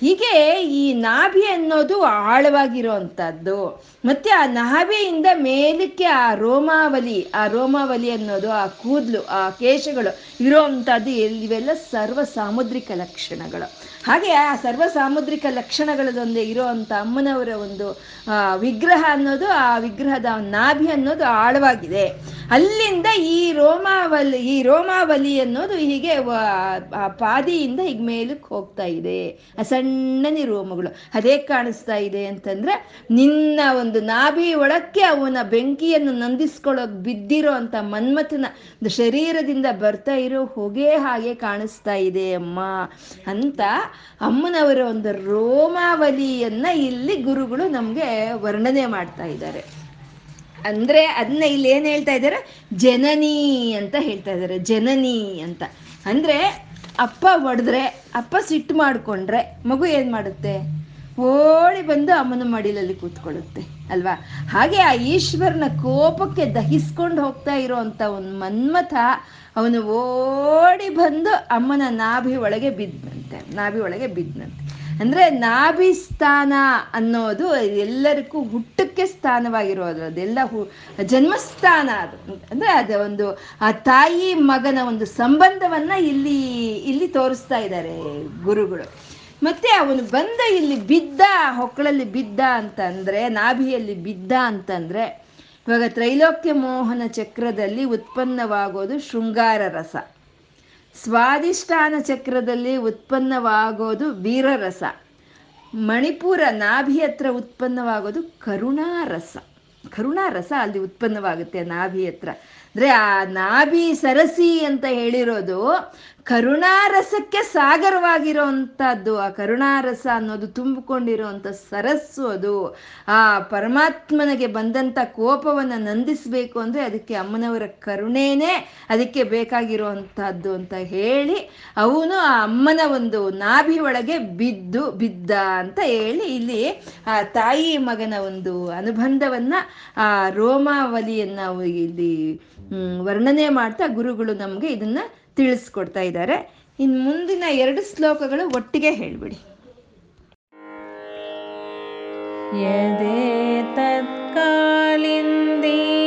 S1: ಹೀಗೆ ಈ ನಾಭಿ ಅನ್ನೋದು ಆಳವಾಗಿರೋ ಅಂಥದ್ದು ಮತ್ತೆ ಆ ನಾಭಿಯಿಂದ ಮೇಲಕ್ಕೆ ಆ ರೋಮಾವಲಿ ಆ ರೋಮಾವಲಿ ಅನ್ನೋದು, ಆ ಕೂದಲು, ಆ ಕೇಶಗಳು ಇರೋವಂಥದ್ದು ಇವೆಲ್ಲ ಸರ್ವ ಸಾಮುದ್ರಿಕ ಲಕ್ಷಣಗಳು. ಹಾಗೆ ಆ ಸರ್ವ ಸಾಮುದ್ರಿಕ ಲಕ್ಷಣಗಳದೊಂದೇ ಇರೋ ಅಂಥ ಅಮ್ಮನವರ ಒಂದು ವಿಗ್ರಹ ಅನ್ನೋದು, ಆ ವಿಗ್ರಹದ ನಾಭಿ ಅನ್ನೋದು ಆಳವಾಗಿದೆ. ಅಲ್ಲಿಂದ ಈ ರೋಮಾವಲಿ ಈ ರೋಮಾವಲಿ ಅನ್ನೋದು ಹೀಗೆ ಆ ಪಾದಿಯಿಂದ ಈಗ ಮೇಲಕ್ಕೆ ಹೋಗ್ತಾ ಇದೆ. ಆ ಸಣ್ಣನಿ ರೋಮಗಳು. ಅದೇ ಕಾಣಿಸ್ತಾ ಇದೆ ಅಂತಂದ್ರೆ ನಿನ್ನ ಒಂದು ನಾಭಿ ಒಳಕ್ಕೆ ಅವನ ಬೆಂಕಿಯನ್ನು ನಂದಿಸ್ಕೊಳ್ಳೋಕೆ ಬಿದ್ದಿರೋ ಅಂತ ಮನ್ಮಥನ ಶರೀರದಿಂದ ಬರ್ತಾ ಇರೋ ಹೊಗೆ ಹಾಗೆ ಕಾಣಿಸ್ತಾ ಇದೆ ಅಮ್ಮ. ಅಂತ ಅಮ್ಮನವರ ಒಂದು ರೋಮಾವಲಿಯನ್ನ ಇಲ್ಲಿ ಗುರುಗಳು ನಮಗೆ ವರ್ಣನೆ ಮಾಡ್ತಾ ಇದ್ದಾರೆ. ಅಂದ್ರೆ ಅದನ್ನ ಇಲ್ಲಿ ಏನ್ ಹೇಳ್ತಾ ಇದ್ದಾರೆ? ಜನನಿ ಅಂತ ಹೇಳ್ತಾ ಇದ್ದಾರೆ. ಜನನಿ ಅಂತ. ಅಂದ್ರೆ ಅಪ್ಪ ಒಡೆದ್ರೆ, ಅಪ್ಪ ಸಿಟ್ಟು ಮಾಡ್ಕೊಂಡ್ರೆ ಮಗು ಏನ್ ಮಾಡುತ್ತೆ? ಓಡಿ ಬಂದು ಅಮ್ಮನ ಮಡಿಲಲ್ಲಿ ಕೂತ್ಕೊಳ್ಳುತ್ತೆ, ಅಲ್ವಾ? ಹಾಗೆ ಆ ಈಶ್ವರನ ಕೋಪಕ್ಕೆ ದಹಿಸ್ಕೊಂಡು ಹೋಗ್ತಾ ಇರೋವಂಥ ಒಂದು ಮನ್ಮಥ ಅವನು ಓಡಿ ಬಂದು ಅಮ್ಮನ ನಾಭಿ ಒಳಗೆ ಬಿದ್ದಂತೆ ನಾಭಿ ಒಳಗೆ ಬಿದ್ದನಂತೆ ಅಂದ್ರೆ ನಾಭಿ ಸ್ಥಾನ ಅನ್ನೋದು ಎಲ್ಲರಿಗೂ ಹುಟ್ಟಕ್ಕೆ ಸ್ಥಾನವಾಗಿರೋದು ಅದೆಲ್ಲ ಹು, ಜನ್ಮಸ್ಥಾನ ಅದು. ಅಂದ್ರೆ ಅದು ಒಂದು, ಆ ತಾಯಿ ಮಗನ ಒಂದು ಸಂಬಂಧವನ್ನ ಇಲ್ಲಿ ಇಲ್ಲಿ ತೋರಿಸ್ತಾ ಇದ್ದಾರೆ ಗುರುಗಳು. ಮತ್ತೆ ಅವನು ಬಂದ ಇಲ್ಲಿ ಬಿದ್ದ, ಹೊಕ್ಕಳಲ್ಲಿ ಬಿದ್ದ ಅಂತಂದ್ರೆ, ನಾಭಿಯಲ್ಲಿ ಬಿದ್ದ ಅಂತಂದ್ರೆ, ಇವಾಗ ತ್ರೈಲೋಕ್ಯ ಮೋಹನ ಚಕ್ರದಲ್ಲಿ ಉತ್ಪನ್ನವಾಗೋದು ಶೃಂಗಾರ ರಸ. ಸ್ವಾದಿಷ್ಠಾನ ಚಕ್ರದಲ್ಲಿ ಉತ್ಪನ್ನವಾಗೋದು ವೀರರಸ. ಮಣಿಪುರ ನಾಭಿ ಹತ್ರ ಉತ್ಪನ್ನವಾಗೋದು ಕರುಣಾರಸ. ಕರುಣಾರಸ ಅಲ್ಲಿ ಉತ್ಪನ್ನವಾಗುತ್ತೆ ನಾಭಿ ಹತ್ರ. ಅಂದ್ರೆ ಆ ನಾಭಿ ಸರಸಿ ಅಂತ ಹೇಳಿರೋದು ಕರುಣಾರಸಕ್ಕೆ ಸಾಗರವಾಗಿರುವಂಥದ್ದು ಆ ಕರುಣಾರಸ ಅನ್ನೋದು ತುಂಬಿಕೊಂಡಿರೋವಂಥ ಸರಸ್ಸು ಅದು. ಆ ಪರಮಾತ್ಮನಿಗೆ ಬಂದಂಥ ಕೋಪವನ್ನು ನಂದಿಸ್ಬೇಕು ಅಂದರೆ ಅದಕ್ಕೆ ಅಮ್ಮನವರ ಕರುಣೇನೆ ಅದಕ್ಕೆ ಬೇಕಾಗಿರುವಂಥದ್ದು ಅಂತ ಹೇಳಿ ಅವನು ಆ ಅಮ್ಮನ ಒಂದು ನಾಭಿ ಒಳಗೆ ಬಿದ್ದು, ಬಿದ್ದ ಅಂತ ಹೇಳಿ ಇಲ್ಲಿ ಆ ತಾಯಿ ಮಗನ ಒಂದು ಅನುಬಂಧವನ್ನ ಆ ರೋಮಾವಲಿಯನ್ನ ಇಲ್ಲಿ ವರ್ಣನೆ ಮಾಡ್ತಾ ಗುರುಗಳು ನಮಗೆ ಇದನ್ನ ತಿಳಿಸ್ಕೊಡ್ತಾ ಇದ್ದಾರೆ. ಇನ್ ಮುಂದಿನ ಎರಡು ಶ್ಲೋಕಗಳು ಒಟ್ಟಿಗೆ ಹೇಳ್ಬಿಡಿ.
S2: ಯದೇ ತತ್ಕಾಲಿಂದಿ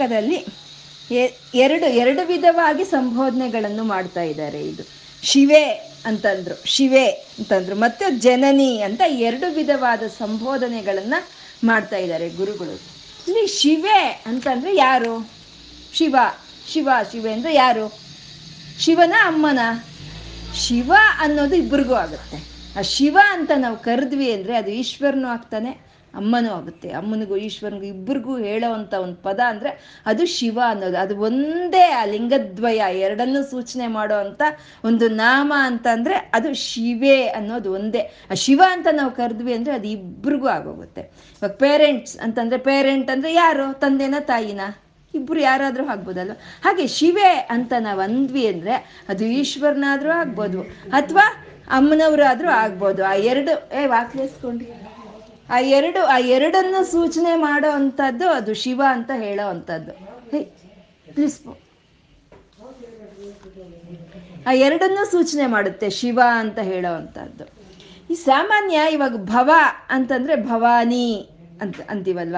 S1: ಶ್ಲೋಕದಲ್ಲಿ ಎರಡು ಎರಡು ವಿಧವಾಗಿ ಸಂಬೋಧನೆಗಳನ್ನು ಮಾಡ್ತಾ ಇದ್ದಾರೆ ಇದು. ಶಿವೆ ಅಂತಂದ್ರು ಶಿವೆ ಅಂತಂದ್ರು, ಮತ್ತು ಜನನಿ ಅಂತ ಎರಡು ವಿಧವಾದ ಸಂಬೋಧನೆಗಳನ್ನ ಮಾಡ್ತಾ ಇದ್ದಾರೆ ಗುರುಗಳು. ಇಲ್ಲಿ ಶಿವೆ ಅಂತಂದ್ರೆ ಯಾರು? ಶಿವ ಶಿವ, ಶಿವೆ ಅಂದ್ರೆ ಯಾರು? ಶಿವನ ಅಮ್ಮನ. ಶಿವ ಅನ್ನೋದು ಇಬ್ಬರಿಗೂ ಆಗುತ್ತೆ. ಆ ಶಿವ ಅಂತ ನಾವು ಕರೆದ್ವಿ ಅಂದ್ರೆ ಅದು ಈಶ್ವರನು ಆಗ್ತಾನೆ. ಅಮ್ಮನೂ ಆಗುತ್ತೆ. ಅಮ್ಮನಿಗೂ, ಈಶ್ವರನಿಗೂ ಇಬ್ಬರಿಗೂ ಹೇಳೋವಂಥ ಒಂದು ಪದ ಅಂದ್ರೆ ಅದು ಶಿವ ಅನ್ನೋದು. ಅದು ಒಂದೇ ಆ ಲಿಂಗದ್ವಯ, ಎರಡನ್ನೂ ಸೂಚನೆ ಮಾಡೋ ಅಂತ ಒಂದು ನಾಮ ಅಂತ ಅಂದ್ರೆ ಅದು ಶಿವೆ ಅನ್ನೋದು ಒಂದೇ. ಆ ಶಿವ ಅಂತ ನಾವು ಕರೆದ್ವಿ ಅಂದ್ರೆ ಅದು ಇಬ್ಬರಿಗೂ ಆಗೋಗುತ್ತೆ. ಇವಾಗ ಪೇರೆಂಟ್ಸ್ ಅಂತಂದ್ರೆ ಪೇರೆಂಟ್ ಅಂದ್ರೆ ಯಾರು? ತಂದೆನ, ತಾಯಿನ? ಇಬ್ರು ಯಾರಾದ್ರೂ ಆಗ್ಬೋದಲ್ವ? ಹಾಗೆ ಶಿವೆ ಅಂತ ನಾವು ಅಂದ್ವಿ ಅಂದ್ರೆ ಅದು ಈಶ್ವರನಾದ್ರೂ ಆಗ್ಬೋದು. ಅಥವಾ ಅಮ್ಮನವರಾದ್ರೂ ಆಗ್ಬೋದು. ಆ ಎರಡು ಏ ವಾಕ್ಲೇಸ್ಕೊಂಡು ಆ ಎರಡು, ಆ ಎರಡನ್ನು ಸೂಚನೆ ಮಾಡೋ ಅಂಥದ್ದು ಅದು ಶಿವ ಅಂತ ಹೇಳೋ ಅಂಥದ್ದು ಪ್ಲೀಸ್ ಆ ಎರಡನ್ನು ಸೂಚನೆ ಮಾಡುತ್ತೆ, ಶಿವ ಅಂತ ಹೇಳೋ ಅಂಥದ್ದು ಈ ಸಾಮಾನ್ಯ ಇವಾಗ ಭವ ಅಂತಂದ್ರೆ ಭವಾನಿ. ಅಂತ ಅಂತೀವಲ್ವ?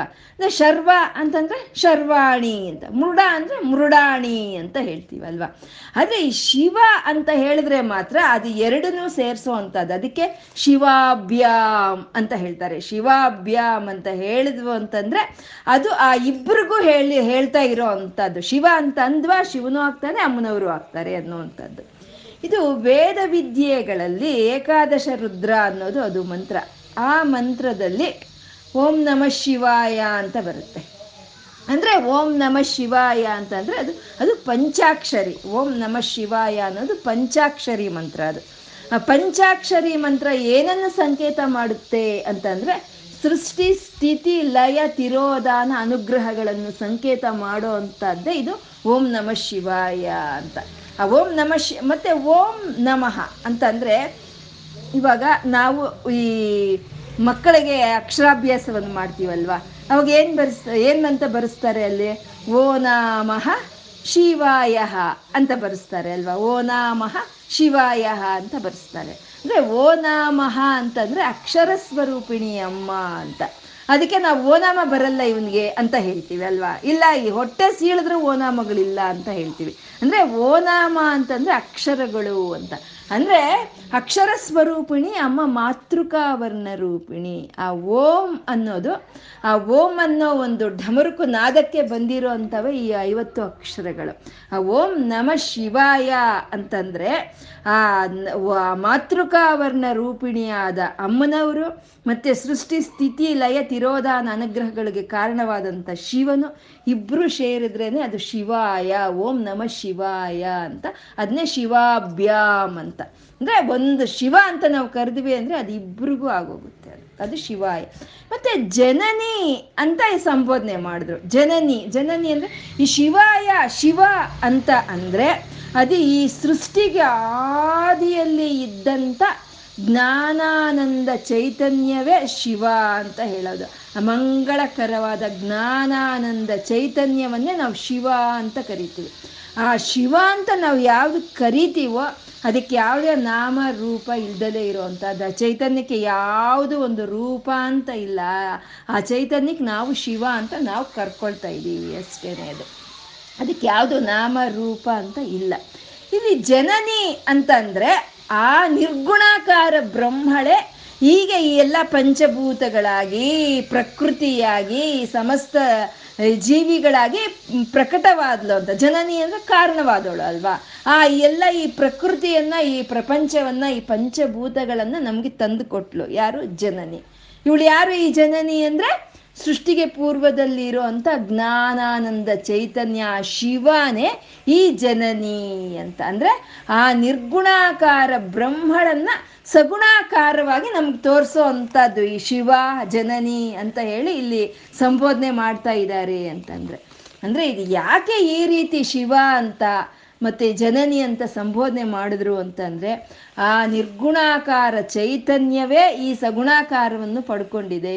S1: ಶರ್ವ ಅಂತಂದ್ರೆ ಶರ್ವಾಣಿ ಅಂತ, ಮೃಡ ಅಂದ್ರೆ ಮೃಡಾಣಿ ಅಂತ ಹೇಳ್ತೀವಲ್ವಾ? ಆದ್ರೆ ಈ ಶಿವ ಅಂತ ಹೇಳಿದ್ರೆ ಮಾತ್ರ ಅದು ಎರಡನ್ನೂ ಸೇರಿಸೋ ಅಂತದ್ದು ಅದಕ್ಕೆ ಶಿವಾಭ್ಯಾಮ್ ಅಂತ ಹೇಳ್ತಾರೆ. ಶಿವಾಭ್ಯಾಮ್ ಅಂತ ಹೇಳಿದ್ವು ಅಂತಂದ್ರೆ ಅದು ಆ ಇಬ್ಬರಿಗೂ ಹೇಳಿ, ಹೇಳ್ತಾ ಇರೋ ಅಂಥದ್ದು. ಶಿವ ಅಂತ ಅಂದ್ವಾ ಶಿವನು ಆಗ್ತಾನೆ, ಅಮ್ಮನವರು ಆಗ್ತಾರೆ ಅನ್ನುವಂಥದ್ದು. ಇದು ವೇದ ವಿದ್ಯೆಗಳಲ್ಲಿ ಏಕಾದಶ ರುದ್ರ ಅನ್ನೋದು ಅದು ಮಂತ್ರ. ಆ ಮಂತ್ರದಲ್ಲಿ ಓಂ ನಮ ಶಿವಾಯ ಅಂತ ಬರುತ್ತೆ. ಅಂದರೆ ಓಂ ನಮ ಶಿವಾಯ ಅಂತಂದರೆ ಅದು ಅದು ಪಂಚಾಕ್ಷರಿ. ಓಂ ನಮ ಶಿವಾಯ ಅನ್ನೋದು ಪಂಚಾಕ್ಷರಿ ಮಂತ್ರ ಅದು. ಆ ಪಂಚಾಕ್ಷರಿ ಮಂತ್ರ ಏನನ್ನು ಸಂಕೇತ ಮಾಡುತ್ತೆ ಅಂತಂದರೆ ಸೃಷ್ಟಿ, ಸ್ಥಿತಿ, ಲಯ, ತಿರೋಧಾನ ಅನುಗ್ರಹಗಳನ್ನು ಸಂಕೇತ ಮಾಡೋ ಅಂಥದ್ದೇ ಇದು ಓಂ ನಮ ಶಿವಾಯ ಅಂತ. ಆ ಓಂ ನಮ ಶಿ, ಮತ್ತು ಓಂ ನಮಃ ಅಂತಂದರೆ ಇವಾಗ ನಾವು ಈ ಮಕ್ಕಳಿಗೆ ಅಕ್ಷರಾಭ್ಯಾಸವನ್ನು ಮಾಡ್ತೀವಲ್ವಾ? ಅವಾಗ ಏನು ಬರೆಸ್, ಏನಂತ ಬರೆಸ್ತಾರೆ ಅಲ್ಲಿ? ಓ ನಾಮಃ ಶಿವಾಯ ಅಂತ ಬರೆಸ್ತಾರೆ ಅಲ್ವಾ? ಓ ನಾಮಃ ಶಿವಾಯ ಅಂತ ಬರೆಸ್ತಾರೆ. ಅಂದರೆ ಓ ನಾಮಃ ಅಂತಂದರೆ ಅಕ್ಷರ ಸ್ವರೂಪಿಣಿ ಅಮ್ಮ ಅಂತ. ಅದಕ್ಕೆ ನಾವು ಓನಾಮ ಬರಲ್ಲ ಇವನಿಗೆ ಅಂತ ಹೇಳ್ತೀವಿ ಅಲ್ವಾ? ಇಲ್ಲ, ಈ ಹೊಟ್ಟೆ ಸೀಳಿದ್ರೂ ಓನಾಮಗಳಿಲ್ಲ ಅಂತ ಹೇಳ್ತೀವಿ. ಅಂದರೆ ಓನಾಮ ಅಂತಂದರೆ ಅಕ್ಷರಗಳು ಅಂತ. ಅಂದರೆ ಅಕ್ಷರ ಸ್ವರೂಪಿಣಿ, ಅಮ್ಮ ಮಾತೃಕಾವರ್ಣ ರೂಪಿಣಿ. ಆ ಓಂ ಅನ್ನೋದು, ಆ ಓಂ ಅನ್ನೋ ಒಂದು ಢಮರುಕು ನಾದಕ್ಕೆ ಬಂದಿರೋ ಈ ಐವತ್ತು ಅಕ್ಷರಗಳು. ಆ ಓಂ ನಮ ಶಿವಾಯ ಅಂತಂದ್ರೆ, ಆ ಮಾತೃಕಾ ವರ್ಣ ರೂಪಿಣಿಯಾದ ಅಮ್ಮನವರು ಮತ್ತೆ ಸೃಷ್ಟಿ, ಸ್ಥಿತಿ, ಲಯ, ತಿರೋಧಾನ, ಅನುಗ್ರಹಗಳಿಗೆ ಕಾರಣವಾದಂಥ ಶಿವನು. ಇಬ್ಬರು ಸೇರಿದ್ರೇನೆ ಅದು ಶಿವಾಯ, ಓಂ ನಮ ಶಿವಾಯ ಅಂತ. ಅದನ್ನೇ ಶಿವಾಭ್ಯಾಮ್ ಅಂತ. ಅಂದರೆ ಒಂದು ಶಿವ ಅಂತ ನಾವು ಕರೆದ್ವಿ ಅಂದರೆ ಅದು ಇಬ್ರಿಗೂ ಆಗೋಗುತ್ತೆ ಅದು. ಅದು ಶಿವಾಯ. ಮತ್ತೆ ಜನನಿ ಅಂತ ಈ ಸಂಬೋಧನೆ ಮಾಡಿದ್ರು. ಜನನಿ ಜನನಿ ಅಂದರೆ ಈ ಶಿವಾಯ, ಶಿವ ಅಂತ ಅಂದರೆ ಅದು ಈ ಸೃಷ್ಟಿಗೆ ಆದಿಯಲ್ಲಿ ಇದ್ದಂಥ ಜ್ಞಾನಾನಂದ ಚೈತನ್ಯವೇ ಶಿವ ಅಂತ ಹೇಳೋದು. ಮಂಗಳಕರವಾದ ಜ್ಞಾನಾನಂದ ಚೈತನ್ಯವನ್ನೇ ನಾವು ಶಿವ ಅಂತ ಕರಿತೀವಿ. ಆ ಶಿವ ಅಂತ ನಾವು ಯಾವ್ದು ಕರಿತೀವೋ ಅದಕ್ಕೆ ಯಾವುದೇ ನಾಮ ರೂಪ ಇಲ್ದಲೇ ಇರುವಂಥದ್ದು. ಆ ಚೈತನ್ಯಕ್ಕೆ ಯಾವುದು ಒಂದು ರೂಪ ಅಂತ ಇಲ್ಲ. ಆ ಚೈತನ್ಯಕ್ಕೆ ನಾವು ಶಿವ ಅಂತ ನಾವು ಕರ್ಕೊಳ್ತಾ ಇದ್ದೀವಿ ಅಷ್ಟೇ ಅದು. ಅದಕ್ಕೆ ಯಾವುದು ನಾಮ ರೂಪ ಅಂತ ಇಲ್ಲ. ಇಲ್ಲಿ ಜನನಿ ಅಂತಂದರೆ ಆ ನಿರ್ಗುಣಾಕಾರ ಬ್ರಹ್ಮಳೆ ಹೀಗೆ ಈ ಎಲ್ಲ ಪಂಚಭೂತಗಳಾಗಿ, ಪ್ರಕೃತಿಯಾಗಿ, ಸಮಸ್ತ ಜೀವಿಗಳಾಗಿ ಪ್ರಕಟವಾದ್ಲು ಅಂತ. ಜನನಿ ಅಂದರೆ ಕಾರಣವಾದವಳು ಅಲ್ವಾ? ಆ ಎಲ್ಲ ಈ ಪ್ರಕೃತಿಯನ್ನ, ಈ ಪ್ರಪಂಚವನ್ನ, ಈ ಪಂಚಭೂತಗಳನ್ನ ನಮಗೆ ತಂದು ಕೊಟ್ಲು. ಯಾರು? ಜನನಿ. ಇವಳು ಯಾರು ಈ ಜನನಿ ಅಂದ್ರೆ? ಸೃಷ್ಟಿಗೆ ಪೂರ್ವದಲ್ಲಿ ಇರುವಂತ ಜ್ಞಾನಾನಂದ ಚೈತನ್ಯ ಶಿವನೇ ಈ ಜನನಿ ಅಂತ. ಅಂದ್ರೆ ಆ ನಿರ್ಗುಣಾಕಾರ ಬ್ರಹ್ಮಳನ್ನ ಸಗುಣಾಕಾರವಾಗಿ ನಮ್ಗೆ ತೋರಿಸೋ ಅಂಥದ್ದು ಈ ಶಿವ ಜನನಿ ಅಂತ ಹೇಳಿ ಇಲ್ಲಿ ಸಂಬೋಧನೆ ಮಾಡ್ತಾ ಇದ್ದಾರೆ ಅಂತಂದ್ರೆ. ಅಂದ್ರೆ ಇದು ಯಾಕೆ ಈ ರೀತಿ ಶಿವ ಅಂತ ಮತ್ತೆ ಜನನಿ ಅಂತ ಸಂಬೋಧನೆ ಮಾಡಿದ್ರು ಅಂತಂದ್ರೆ, ಆ ನಿರ್ಗುಣಾಕಾರ ಚೈತನ್ಯವೇ ಈ ಸಗುಣಾಕಾರವನ್ನು ಪಡ್ಕೊಂಡಿದೆ.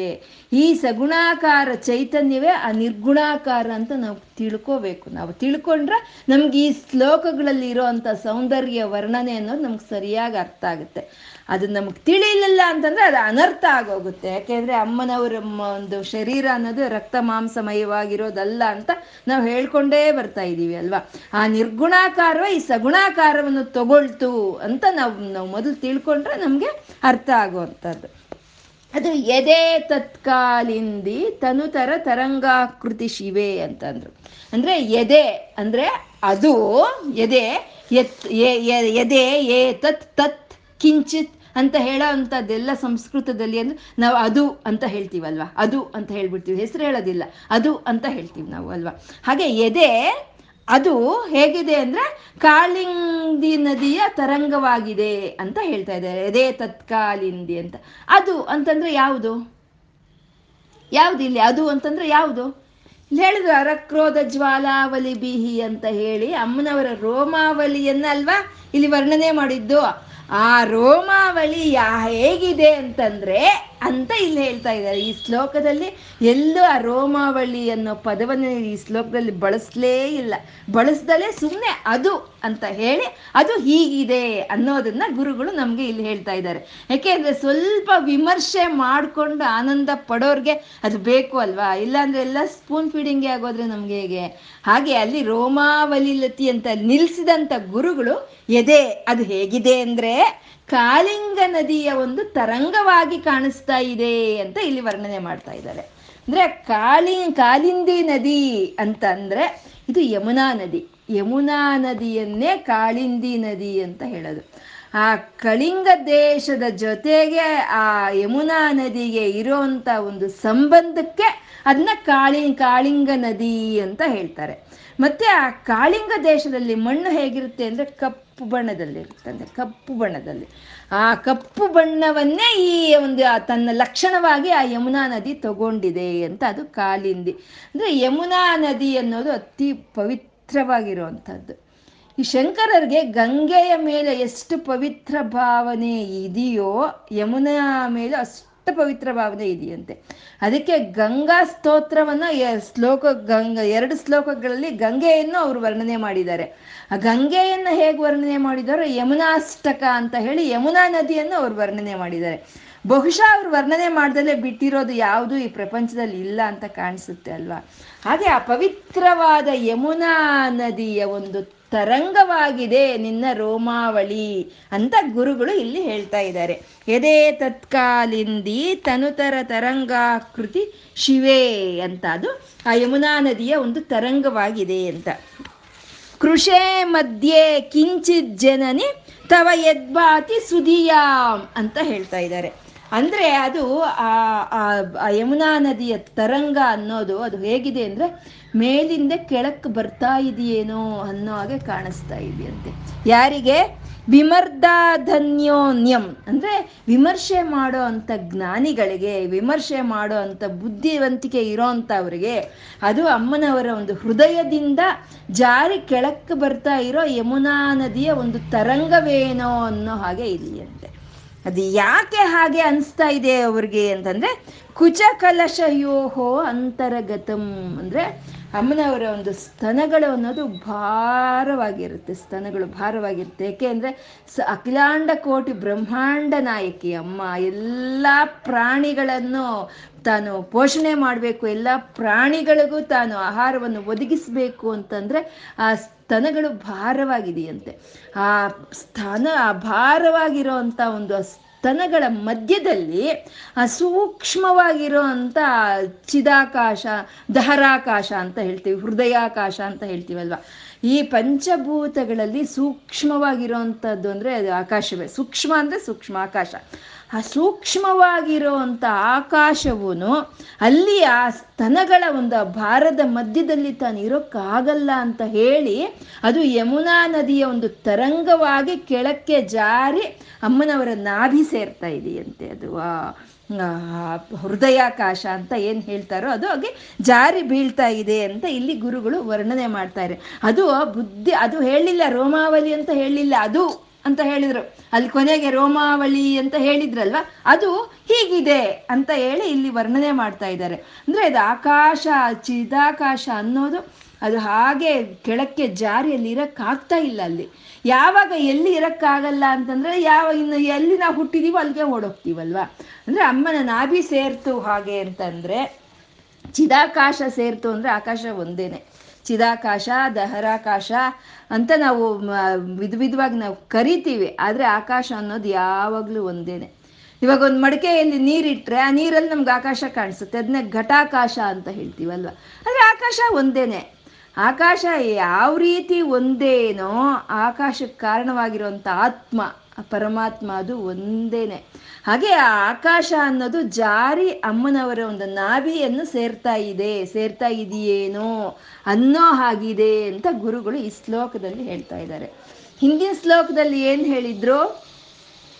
S1: ಈ ಸಗುಣಾಕಾರ ಚೈತನ್ಯವೇ ಆ ನಿರ್ಗುಣಾಕಾರ ಅಂತ ನಾವು ತಿಳ್ಕೋಬೇಕು. ನಾವು ತಿಳ್ಕೊಂಡ್ರೆ ನಮ್ಗೆ ಈ ಶ್ಲೋಕಗಳಲ್ಲಿ ಇರೋವಂಥ ಸೌಂದರ್ಯ ವರ್ಣನೆ ಅನ್ನೋದು ನಮ್ಗೆ ಸರಿಯಾಗಿ ಅರ್ಥ ಆಗುತ್ತೆ. ಅದು ನಮಗೆ ತಿಳಿಲಿಲ್ಲ ಅಂತಂದ್ರೆ ಅದು ಅನರ್ಥ ಆಗೋಗುತ್ತೆ. ಯಾಕೆಂದ್ರೆ ಅಮ್ಮನವರ ಒಂದು ಶರೀರ ಅನ್ನೋದು ರಕ್ತ ಮಾಂಸಮಯವಾಗಿರೋದಲ್ಲ ಅಂತ ನಾವು ಹೇಳ್ಕೊಂಡೇ ಬರ್ತಾ ಇದ್ದೀವಿ ಅಲ್ವಾ? ಆ ನಿರ್ಗುಣಾಕಾರವೇ ಈ ಸಗುಣಾಕಾರವನ್ನು ತಗೊಳ್ತು ಅಂತ ನಾವು ನಾವು ಮೊದಲು ತಿಳ್ಕೊಂಡ್ರೆ ನಮಗೆ ಅರ್ಥ ಆಗುವಂಥದ್ದು. ಅದು ಎದೆ ತತ್ಕಾಲಿಂದಿ ತನುತರ ತರಂಗಾಕೃತಿ ಶಿವೆ ಅಂತಂದ್ರು. ಅಂದ್ರೆ ಎದೆ ಅಂದ್ರೆ ಅದು ಎದೆ ಎತ್ ಎದೆ ಏ ತತ್ ತತ್, ಕಿಂಚಿತ್ ಅಂತ ಹೇಳೋ ಅಂಥದ್ದೆಲ್ಲ ಸಂಸ್ಕೃತದಲ್ಲಿ ಅಂದ್ರೆ ನಾವು ಅದು ಅಂತ ಹೇಳ್ತೀವಲ್ವಾ? ಅದು ಅಂತ ಹೇಳ್ಬಿಡ್ತೀವಿ. ಹೆಸರು ಹೇಳೋದಿಲ್ಲ. ಅದು ಅಂತ ಹೇಳ್ತೀವಿ ನಾವು ಅಲ್ವಾ? ಹಾಗೆ ಎದೆ, ಅದು ಹೇಗಿದೆ ಅಂದ್ರೆ ಕಾಳಿಂದಿ ನದಿಯ ತರಂಗವಾಗಿದೆ ಅಂತ ಹೇಳ್ತಾ ಇದ್ದಾರೆ. ಎದೆ ತತ್ಕಾಲಿಂದಿ ಅಂತ. ಅದು ಅಂತಂದ್ರೆ ಯಾವುದು? ಯಾವುದು ಇಲ್ಲಿ? ಅದು ಅಂತಂದ್ರೆ ಯಾವುದು? ಇಲ್ಲಿ ಹೇಳಿದ್ರು ಅರಕ್ರೋಧ ಜ್ವಾಲಾವಲಿ ಬಿಹಿ ಅಂತ ಹೇಳಿ ಅಮ್ಮನವರ ರೋಮಾವಲಿಯನ್ನ ಅಲ್ವಾ ಇಲ್ಲಿ ವರ್ಣನೆ ಮಾಡಿದ್ದು. ಆ ರೋಮಾವಳಿ ಯಾ ಹೇಗಿದೆ ಅಂತಂದ್ರೆ ಅಂತ ಇಲ್ಲಿ ಹೇಳ್ತಾ ಇದ್ದಾರೆ. ಈ ಶ್ಲೋಕದಲ್ಲಿ ಎಲ್ಲೂ ಆ ರೋಮಾವಳಿ ಅನ್ನೋ ಪದವನ್ನು ಈ ಶ್ಲೋಕದಲ್ಲಿ ಬಳಸಲೇ ಇಲ್ಲ. ಬಳಸ್ದಲೇ ಸುಮ್ಮನೆ ಅದು ಅಂತ ಹೇಳಿ ಅದು ಹೀಗಿದೆ ಅನ್ನೋದನ್ನ ಗುರುಗಳು ನಮಗೆ ಇಲ್ಲಿ ಹೇಳ್ತಾ ಇದ್ದಾರೆ. ಯಾಕೆ ಅಂದ್ರೆ ಸ್ವಲ್ಪ ವಿಮರ್ಶೆ ಮಾಡಿಕೊಂಡು ಆನಂದ ಪಡೋರ್ಗೆ ಅದು ಬೇಕು ಅಲ್ವಾ? ಇಲ್ಲಾಂದ್ರೆ ಎಲ್ಲ ಸ್ಪೂನ್ ಫೀಡಿಂಗ್ಗೆ ಆಗೋದ್ರೆ ನಮ್ಗೆ ಹೇಗೆ? ಹಾಗೆ ಅಲ್ಲಿ ರೋಮಾವಲಿಲತಿ ಅಂತ ನಿಲ್ಸಿದಂತ ಗುರುಗಳು ಎದೆ ಅದು ಹೇಗಿದೆ ಅಂದ್ರೆ ಕಾಳಿಂಗ ನದಿಯ ಒಂದು ತರಂಗವಾಗಿ ಕಾಣಿಸ್ತಾ ಇದೆ ಅಂತ ಇಲ್ಲಿ ವರ್ಣನೆ ಮಾಡ್ತಾ ಇದ್ದಾರೆ. ಅಂದ್ರೆ ಕಾಳಿ ಕಾಲಿಂದಿ ನದಿ ಅಂತ ಇದು ಯಮುನಾ ನದಿ. ಯಮುನಾ ನದಿಯನ್ನೇ ಕಾಳಿಂದಿ ನದಿ ಅಂತ ಹೇಳೋದು. ಆ ಕಳಿಂಗ ದೇಶದ ಜೊತೆಗೆ ಆ ಯಮುನಾ ನದಿಗೆ ಇರೋಂಥ ಒಂದು ಸಂಬಂಧಕ್ಕೆ ಅದನ್ನ ಕಾಳಿ, ಕಾಳಿಂಗ ನದಿ ಅಂತ ಹೇಳ್ತಾರೆ. ಮತ್ತೆ ಆ ಕಾಳಿಂಗ ದೇಶದಲ್ಲಿ ಮಣ್ಣು ಹೇಗಿರುತ್ತೆ ಅಂದ್ರೆ ಕಪ್ಪು ಬಣ್ಣದಲ್ಲಿ ಇರುತ್ತಂದ್ರೆ ಕಪ್ಪು ಬಣ್ಣದಲ್ಲಿ. ಆ ಕಪ್ಪು ಬಣ್ಣವನ್ನೇ ಈ ಒಂದು ತನ್ನ ಲಕ್ಷಣವಾಗಿ ಆ ಯಮುನಾ ನದಿ ತಗೊಂಡಿದೆ ಅಂತ ಅದು ಕಾಲಿಂದಿ ಅಂದ್ರೆ ಯಮುನಾ ನದಿ ಅನ್ನೋದು ಅತಿ ಪವಿತ್ರವಾಗಿರುವಂಥದ್ದು. ಈ ಶಂಕರರಿಗೆ ಗಂಗೆಯ ಮೇಲೆ ಎಷ್ಟು ಪವಿತ್ರ ಭಾವನೆ ಇದೆಯೋ ಯಮುನಾ ಮೇಲೆ ಅಷ್ಟು ಪವಿತ್ರ ಭಾವನೆ ಇದೆಯಂತೆ. ಅದಕ್ಕೆ ಗಂಗಾ ಸ್ತೋತ್ರವನ್ನ ಶ್ಲೋಕ ಗಂಗ, ಎರಡು ಶ್ಲೋಕಗಳಲ್ಲಿ ಗಂಗೆಯನ್ನು ಅವರು ವರ್ಣನೆ ಮಾಡಿದ್ದಾರೆ. ಆ ಗಂಗೆಯನ್ನು ಹೇಗೆ ವರ್ಣನೆ ಮಾಡಿದಾರೋ, ಯಮುನಾಷ್ಟಕ ಅಂತ ಹೇಳಿ ಯಮುನಾ ನದಿಯನ್ನು ಅವರು ವರ್ಣನೆ ಮಾಡಿದ್ದಾರೆ. ಬಹುಶಃ ಅವ್ರು ವರ್ಣನೆ ಮಾಡ್ದಲೇ ಬಿಟ್ಟಿರೋದು ಯಾವುದು ಈ ಪ್ರಪಂಚದಲ್ಲಿ ಇಲ್ಲ ಅಂತ ಕಾಣಿಸುತ್ತೆ ಅಲ್ವಾ? ಹಾಗೆ ಆ ಪವಿತ್ರವಾದ ಯಮುನಾ ನದಿಯ ಒಂದು ತರಂಗವಾಗಿದೆ ನಿನ್ನ ರೋಮಾವಳಿ ಅಂತ ಗುರುಗಳು ಇಲ್ಲಿ ಹೇಳ್ತಾ ಇದ್ದಾರೆ. ಎದೆ ತತ್ಕಾಲಿಂದಿ ತನುತರ ತರಂಗಾಕೃತಿ ಶಿವೇ ಅಂತ ಅದು ಆ ಯಮುನಾ ನದಿಯ ಒಂದು ತರಂಗವಾಗಿದೆ ಅಂತ. ಕೃಷೇ ಮಧ್ಯೆ ಕಿಂಚಿತ್ ಜನನಿ ತವ ಯದ್ಭಾತಿ ಸುದಿಯಾಂ ಅಂತ ಹೇಳ್ತಾ ಇದ್ದಾರೆ. ಅಂದ್ರೆ ಅದು ಆ ಯಮುನಾ ನದಿಯ ತರಂಗ ಅನ್ನೋದು ಅದು ಹೇಗಿದೆ ಅಂದ್ರೆ ಮೇಲಿಂದ ಕೆಳಕ್ಕೆ ಬರ್ತಾ ಇದೆಯೇನೋ ಅನ್ನೋ ಹಾಗೆ ಕಾಣಿಸ್ತಾ ಇದೆಯಂತೆ. ಯಾರಿಗೆ? ವಿಮರ್ದಾಧನ್ಯೋನ್ಯಂ. ಅಂದ್ರೆ ವಿಮರ್ಶೆ ಮಾಡೋ ಅಂಥ ಜ್ಞಾನಿಗಳಿಗೆ, ವಿಮರ್ಶೆ ಮಾಡೋ ಅಂಥ ಬುದ್ಧಿವಂತಿಕೆ ಇರೋ ಅಂಥವ್ರಿಗೆ ಅದು ಅಮ್ಮನವರ ಒಂದು ಹೃದಯದಿಂದ ಜಾರಿ ಕೆಳಕ್ಕೆ ಬರ್ತಾ ಇರೋ ಯಮುನಾ ನದಿಯ ಒಂದು ತರಂಗವೇನೋ ಅನ್ನೋ ಹಾಗೆ ಇದೆಯಂತೆ ಅದು ಯಾಕೆ ಹಾಗೆ ಅನಿಸ್ತಾ ಇದೆ ಅವ್ರಿಗೆ ಅಂತಂದ್ರೆ ಕುಚ ಕಲಶಯೋಹೋ ಅಂತರಗತಂ ಅಂದ್ರೆ ಅಮ್ಮನವರ ಒಂದು ಸ್ತನಗಳು ಅನ್ನೋದು ಭಾರವಾಗಿರುತ್ತೆ, ಸ್ತನಗಳು ಭಾರವಾಗಿರುತ್ತೆ. ಏಕೆ ಅಂದರೆ, ಸ ಅಖಿಲಾಂಡ ಕೋಟಿ ಬ್ರಹ್ಮಾಂಡ ನಾಯಕಿ ಅಮ್ಮ, ಎಲ್ಲ ಪ್ರಾಣಿಗಳನ್ನು ತಾನು ಪೋಷಣೆ ಮಾಡಬೇಕು, ಎಲ್ಲ ಪ್ರಾಣಿಗಳಿಗೂ ತಾನು ಆಹಾರವನ್ನು ಒದಗಿಸಬೇಕು ಅಂತಂದರೆ, ಆ ಸ್ತನಗಳು ಭಾರವಾಗಿದೆಯಂತೆ. ಆ ಸ್ತನ ಭಾರವಾಗಿರೋ ಅಂಥ ಒಂದು ಸ್ತನಗಳ ಮಧ್ಯದಲ್ಲಿ ಆ ಸೂಕ್ಷ್ಮವಾಗಿರೋ ಅಂಥ ಚಿದಾಕಾಶ, ದಹರಾಕಾಶ ಅಂತ ಹೇಳ್ತೀವಿ, ಹೃದಯಾಕಾಶ ಅಂತ ಹೇಳ್ತೀವಲ್ವ? ಈ ಪಂಚಭೂತಗಳಲ್ಲಿ ಸೂಕ್ಷ್ಮವಾಗಿರೋವಂಥದ್ದು ಅಂದರೆ ಅದು ಆಕಾಶವೇ. ಸೂಕ್ಷ್ಮ ಅಂದರೆ ಸೂಕ್ಷ್ಮ ಆಕಾಶ ಆ ಸೂಕ್ಷ್ಮವಾಗಿರುವಂಥ ಆಕಾಶವೂ ಅಲ್ಲಿ ಆ ಸ್ತನಗಳ ಒಂದು ಭಾರದ ಮಧ್ಯದಲ್ಲಿ ತಾನು ಇರೋಕ್ಕಾಗಲ್ಲ ಅಂತ ಹೇಳಿ ಅದು ಯಮುನಾ ನದಿಯ ಒಂದು ತರಂಗವಾಗಿ ಕೆಳಕ್ಕೆ ಜಾರಿ ಅಮ್ಮನವರ ನಾಭಿ ಸೇರ್ತಾ ಇದೆಯಂತೆ ಅದು. ಹೃದಯಾಕಾಶ ಅಂತ ಏನು ಹೇಳ್ತಾರೋ ಅದು ಹಾಗೆ ಜಾರಿ ಬೀಳ್ತಾ ಇದೆ ಅಂತ ಇಲ್ಲಿ ಗುರುಗಳು ವರ್ಣನೆ ಮಾಡ್ತಾರೆ ಅದು ಬುದ್ಧಿ, ಅದು ಹೇಳಿಲ್ಲ ರೋಮಾವಲಿ ಅಂತ ಹೇಳಿಲ್ಲ, ಅದು ಅಂತ ಹೇಳಿದ್ರು. ಅಲ್ಲಿ ಕೊನೆಗೆ ರೋಮಾವಳಿ ಅಂತ ಹೇಳಿದ್ರಲ್ವ? ಅದು ಹೀಗಿದೆ ಅಂತ ಹೇಳಿ ಇಲ್ಲಿ ವರ್ಣನೆ ಮಾಡ್ತಾ ಇದ್ದಾರೆ. ಅಂದ್ರೆ ಅದು ಆಕಾಶ, ಚಿದಾಕಾಶ ಅನ್ನೋದು ಅದು ಹಾಗೆ ಕೆಳಕ್ಕೆ ಜಾರಿಯಲ್ಲಿ ಇರಕ್ಕಾಗ್ತಾ ಇಲ್ಲ ಅಲ್ಲಿ. ಯಾವಾಗ ಎಲ್ಲಿ ಇರಕ್ಕಾಗಲ್ಲ ಅಂತಂದ್ರೆ ಯಾವ ಇನ್ನು ಎಲ್ಲಿ ನಾವು ಹುಟ್ಟಿದೀವೋ ಅಲ್ಲಿಗೆ ಓಡೋಗ್ತೀವಲ್ವಾ? ಅಂದ್ರೆ ಅಮ್ಮನ ನಾಭಿ ಸೇರ್ತು ಹಾಗೆ ಅಂತಂದ್ರೆ ಚಿದಾಕಾಶ ಸೇರ್ತು ಅಂದ್ರೆ ಆಕಾಶ ಒಂದೇನೆ. ಚಿದಾಕಾಶ, ದಹರಾಕಾಶ ಅಂತ ನಾವು ವಿಧ ವಿಧವಾಗಿ ನಾವು ಕರಿತೀವಿ. ಆದರೆ ಆಕಾಶ ಅನ್ನೋದು ಯಾವಾಗಲೂ ಒಂದೇನೆ. ಇವಾಗ ಒಂದು ಮಡಿಕೆಯಲ್ಲಿ ನೀರಿಟ್ರೆ ಆ ನೀರಲ್ಲಿ ನಮ್ಗೆ ಆಕಾಶ ಕಾಣಿಸುತ್ತೆ. ಅದನ್ನೇ ಘಟಾಕಾಶ ಅಂತ ಹೇಳ್ತೀವಲ್ವ? ಆದರೆ ಆಕಾಶ ಒಂದೇನೆ. ಆಕಾಶ ಯಾವ ರೀತಿ ಒಂದೇನೋ ಆಕಾಶಕ್ಕೆ ಕಾರಣವಾಗಿರುವಂಥ ಆತ್ಮ. ಪರಮಾತ್ಮ ಅದು ಒಂದೇನೆ. ಹಾಗೆ ಆ ಆಕಾಶ ಅನ್ನೋದು ಜಾರಿ ಅಮ್ಮನವರ ಒಂದು ನಾಭಿಯನ್ನು ಸೇರ್ತಾ ಇದೆ. ಸೇರ್ತಾ ಇದೆಯೇನೋ ಅನ್ನೋ ಹಾಗಿದೆ ಅಂತ ಗುರುಗಳು ಈ ಶ್ಲೋಕದಲ್ಲಿ ಹೇಳ್ತಾ ಇದ್ದಾರೆ. ಹಿಂದಿನ ಶ್ಲೋಕದಲ್ಲಿ ಏನು ಹೇಳಿದ್ರು?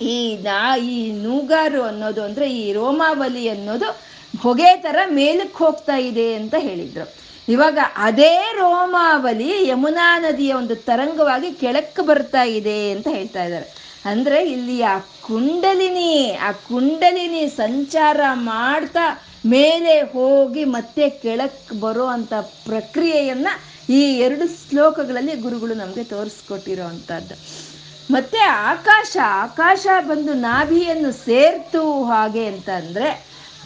S1: ಈ ನಾ, ಈ ನೂಗಾರು ಅನ್ನೋದು ಅಂದ್ರೆ ಈ ರೋಮಾವಲಿ ಅನ್ನೋದು ಹೊಗೆ ಥರ ಮೇಲಕ್ಕೆ ಹೋಗ್ತಾ ಇದೆ ಅಂತ ಹೇಳಿದ್ರು. ಇವಾಗ ಅದೇ ರೋಮಾವಲಿ ಯಮುನಾ ನದಿಯ ಒಂದು ತರಂಗವಾಗಿ ಕೆಳಕ್ಕೆ ಬರ್ತಾ ಇದೆ ಅಂತ ಹೇಳ್ತಾ ಇದ್ದಾರೆ. ಅಂದ್ರೆ ಇಲ್ಲಿ ಆ ಕುಂಡಲಿನಿ ಆ ಕುಂಡಲಿನಿ ಸಂಚಾರ ಮಾಡ್ತಾ ಮೇಲೆ ಹೋಗಿ ಮತ್ತೆ ಕೆಳಕ್ಕೆ ಬರೋ ಅಂತ ಪ್ರಕ್ರಿಯೆಯನ್ನ ಈ ಎರಡು ಶ್ಲೋಕಗಳಲ್ಲಿ ಗುರುಗಳು ನಮಗೆ ತೋರಿಸ್ಕೊಟ್ಟಿರೋ ಅಂಥದ್ದು ಮತ್ತೆ ಆಕಾಶ ಆಕಾಶ ಬಂದು ನಾಭಿಯನ್ನು ಸೇರ್ತು ಹಾಗೆ ಅಂತ ಅಂದ್ರೆ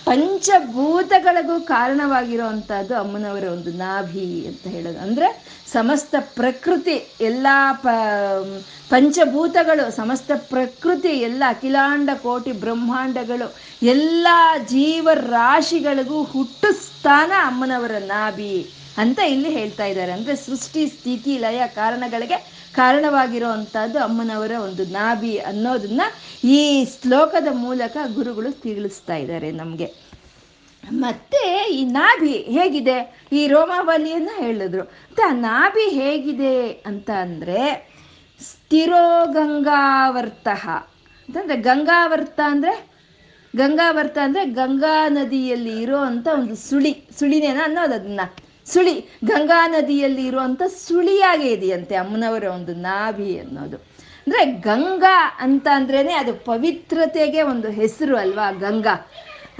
S1: ಪಂಚಭೂತಗಳಿಗೂ ಕಾರಣವಾಗಿರೋ ಅಂಥದ್ದು ಅಮ್ಮನವರ ಒಂದು ನಾಭಿ ಅಂತ ಹೇಳೋದು. ಅಂದ್ರೆ ಸಮಸ್ತ ಪ್ರಕೃತಿ, ಎಲ್ಲ ಪ, ಪಂಚಭೂತಗಳು, ಸಮಸ್ತ ಪ್ರಕೃತಿ, ಎಲ್ಲ ಅಖಿಲಾಂಡ ಕೋಟಿ ಬ್ರಹ್ಮಾಂಡಗಳು, ಎಲ್ಲ ಜೀವರಾಶಿಗಳಿಗೂ ಹುಟ್ಟು ಸ್ಥಾನ ಅಮ್ಮನವರ ನಾಭಿ ಅಂತ ಇಲ್ಲಿ ಹೇಳ್ತಾ ಇದ್ದಾರೆ. ಅಂದ್ರೆ ಸೃಷ್ಟಿ, ಸ್ಥಿತಿ, ಲಯ, ಕಾರಣಗಳಿಗೆ ಕಾರಣವಾಗಿರೋ ಅಮ್ಮನವರ ಒಂದು ನಾಭಿ ಅನ್ನೋದನ್ನ ಈ ಶ್ಲೋಕದ ಮೂಲಕ ಗುರುಗಳು ತಿಳಿಸ್ತಾ ಇದ್ದಾರೆ ನಮಗೆ. ಮತ್ತೆ ಈ ನಾಭಿ ಹೇಗಿದೆ? ಈ ರೋಮಾವಲಿಯನ್ನ ಹೇಳಿದ್ರು. ಮತ್ತೆ ಆ ನಾಭಿ ಹೇಗಿದೆ ಅಂತ ಅಂದ್ರೆ ಸ್ಥಿರೋ ಗಂಗಾವರ್ತ ಅಂತಂದ್ರೆ ಗಂಗಾವರ್ತ ಅಂದ್ರೆ ಗಂಗಾವರ್ತ ಅಂದ್ರೆ ಗಂಗಾ ನದಿಯಲ್ಲಿ ಇರೋ ಒಂದು ಸುಳಿ, ಸುಳಿನೇನ ಅನ್ನೋದು ಅದನ್ನ. ಸುಳಿ, ಗಂಗಾ ನದಿಯಲ್ಲಿ ಇರುವಂತ ಸುಳಿಯಾಗೆ ಇದೆಯಂತೆ ಅಮ್ಮನವರ ಒಂದು ನಾಭಿ ಅನ್ನೋದು. ಅಂದ್ರೆ ಗಂಗಾ ಅಂತ ಅಂದ್ರೇನೆ ಅದು ಪವಿತ್ರತೆಗೆ ಒಂದು ಹೆಸರು ಅಲ್ವಾ, ಗಂಗಾ.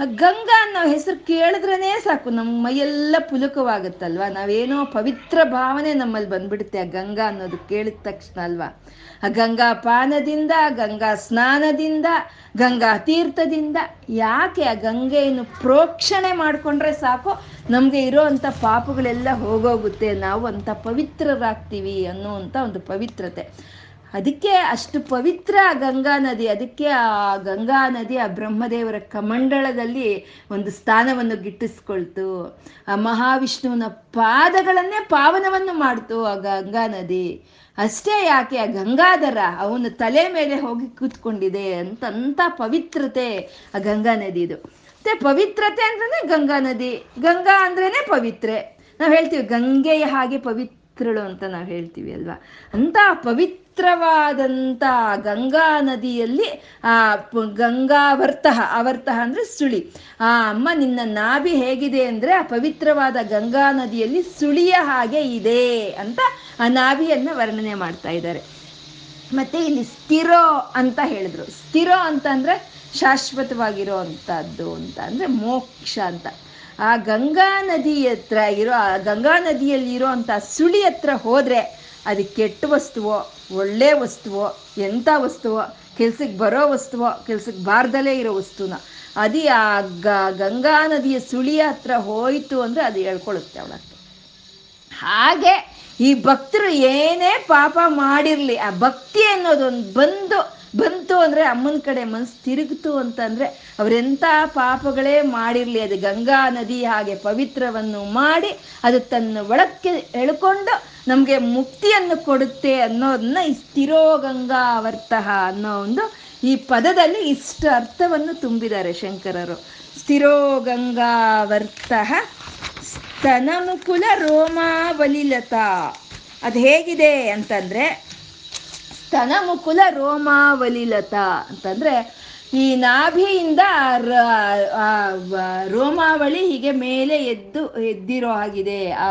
S1: ಗಂಗಾ ಅನ್ನೋ ಹೆಸರು ಕೇಳಿದ್ರೇ ಸಾಕು, ನಮ್ಮ ಮೈಯೆಲ್ಲ ಪುಲುಕವಾಗುತ್ತಲ್ವ? ನಾವೇನೋ ಪವಿತ್ರ ಭಾವನೆ ನಮ್ಮಲ್ಲಿ ಬಂದ್ಬಿಡುತ್ತೆ ಆ ಗಂಗಾ ಅನ್ನೋದು ಕೇಳಿದ ತಕ್ಷಣ ಅಲ್ವಾ? ಆ ಗಂಗಾ ಪಾನದಿಂದ, ಗಂಗಾ ಸ್ನಾನದಿಂದ, ಗಂಗಾ ತೀರ್ಥದಿಂದ ಯಾಕೆ ಆ ಗಂಗೆಯನ್ನು ಪ್ರೋಕ್ಷಣೆ ಮಾಡಿಕೊಂಡ್ರೆ ಸಾಕು? ನಮಗೆ ಇರೋ ಅಂಥ ಪಾಪಗಳೆಲ್ಲ ಹೋಗೋಗುತ್ತೆ, ನಾವು ಅಂತ ಪವಿತ್ರರಾಗ್ತೀವಿ ಅನ್ನೋ ಒಂದು ಪವಿತ್ರತೆ. ಅದಕ್ಕೆ ಅಷ್ಟು ಪವಿತ್ರ ಗಂಗಾ ನದಿ, ಅದಕ್ಕೆ ಆ ಗಂಗಾ ನದಿ, ಆ ಬ್ರಹ್ಮದೇವರ ಕಮಂಡಳದಲ್ಲಿ ಒಂದು ಸ್ಥಾನವನ್ನು ಗಿಟ್ಟಿಸ್ಕೊಳ್ತು. ಆ ಮಹಾವಿಷ್ಣುವಿನ ಪಾದಗಳನ್ನೇ ಪಾವನವನ್ನು ಮಾಡ್ತು ಆ ಗಂಗಾ ನದಿ. ಅಷ್ಟೇ ಯಾಕೆ? ಆ ಗಂಗಾಧರ ಅವನ ತಲೆ ಮೇಲೆ ಹೋಗಿ ಕೂತ್ಕೊಂಡಿದೆ ಅಂತ ಪವಿತ್ರತೆ ಆ ಗಂಗಾ ನದಿದು ಮತ್ತೆ ಪವಿತ್ರತೆ ಅಂದ್ರೆ ಗಂಗಾ ನದಿ. ಗಂಗಾ ಅಂದ್ರೇನೆ ಪವಿತ್ರೆ. ನಾವು ಹೇಳ್ತೀವಿ ಗಂಗೆಯ ಹಾಗೆ ಪವಿತ್ರಳು ಅಂತ ನಾವು ಹೇಳ್ತೀವಿ ಅಲ್ವಾ? ಅಂತ ಪವಿತ್ರವಾದಂಥ ಗಂಗಾ ನದಿಯಲ್ಲಿ, ಆ ಗಂಗಾವರ್ತಃ ಅವರ್ತಃ ಅಂದ್ರೆ ಸುಳಿ. ಆ, ಅಮ್ಮ, ನಿನ್ನ ನಾಭಿ ಹೇಗಿದೆ ಅಂದ್ರೆ ಆ ಪವಿತ್ರವಾದ ಗಂಗಾ ನದಿಯಲ್ಲಿ ಸುಳಿಯ ಹಾಗೆ ಇದೆ ಅಂತ ಆ ನಾಭಿಯನ್ನ ವರ್ಣನೆ ಮಾಡ್ತಾ ಇದ್ದಾರೆ. ಮತ್ತೆ ಇಲ್ಲಿ ಸ್ಥಿರೋ ಅಂತ ಹೇಳಿದ್ರು. ಸ್ಥಿರೋ ಅಂತ ಅಂದರೆ ಶಾಶ್ವತವಾಗಿರೋ ಅಂಥದ್ದು ಅಂತ ಅಂದರೆ ಮೋಕ್ಷ ಅಂತ. ಆ ಗಂಗಾ ನದಿ ಹತ್ರ ಇರೋ, ಆ ಗಂಗಾ ನದಿಯಲ್ಲಿ ಇರೋ ಅಂತ ಸುಳಿ ಹತ್ರ ಹೋದ್ರೆ ಅದು ಕೆಟ್ಟ ವಸ್ತುವೋ, ಒಳ್ಳೆ ವಸ್ತುವೋ, ಎಂಥ ವಸ್ತುವೋ, ಕೆಲ್ಸಕ್ಕೆ ಬರೋ ವಸ್ತುವೋ, ಕೆಲ್ಸಕ್ಕೆ ಬಾರ್ದಲೇ ಇರೋ ವಸ್ತುನ, ಅದು ಆ ಗಂಗಾ ನದಿಯ ಸುಳಿಯ ಹತ್ರ ಹೋಯಿತು ಅಂದ್ರೆ ಅದು ಹೇಳ್ಕೊಳುತ್ತೆ ಅವಳಕ್ಕೆ ಹಾಗೆ ಈ ಭಕ್ತರು ಏನೇ ಪಾಪ ಮಾಡಿರಲಿ, ಆ ಭಕ್ತಿ ಅನ್ನೋದೊಂದು ಬಂದು ಬಂತು ಅಂದ್ರೆ ಅಮ್ಮನ ಕಡೆ ಮನಸ್ಸು ತಿರುಗಿತು ಅಂತಂದರೆ ಅವರೆಂಥ ಪಾಪಗಳೇ ಮಾಡಿರಲಿ. ಅದು ಗಂಗಾ ನದಿ ಹಾಗೆ ಪವಿತ್ರವನ್ನು ಮಾಡಿ ಅದು ತನ್ನ ಒಳಕ್ಕೆ ಎಳ್ಕೊಂಡು ನಮಗೆ ಮುಕ್ತಿಯನ್ನು ಕೊಡುತ್ತೆ ಅನ್ನೋದನ್ನ ಈ ಸ್ಥಿರೋ ಗಂಗಾವರ್ತಃ ಅನ್ನೋ ಒಂದು ಈ ಪದದಲ್ಲಿ ಇಷ್ಟು ಅರ್ಥವನ್ನು ತುಂಬಿದ್ದಾರೆ ಶಂಕರರು. ಸ್ಥಿರೋ ಗಂಗಾವರ್ತಃ ಸ್ತನಮುಕುಲ ರೋಮಾವಲಿಲತಾ. ಅದು ಹೇಗಿದೆ ಅಂತಂದ್ರೆ ಸ್ತನಮುಕುಲ ರೋಮಾವಲಿಲತಾ ಅಂತಂದ್ರೆ ಈ ನಾಭಿಯಿಂದ ರೋಮಾವಳಿ ಹೀಗೆ ಮೇಲೆ ಎದ್ದು, ಎದ್ದಿರೋ ಹಾಗಿದೆ. ಆ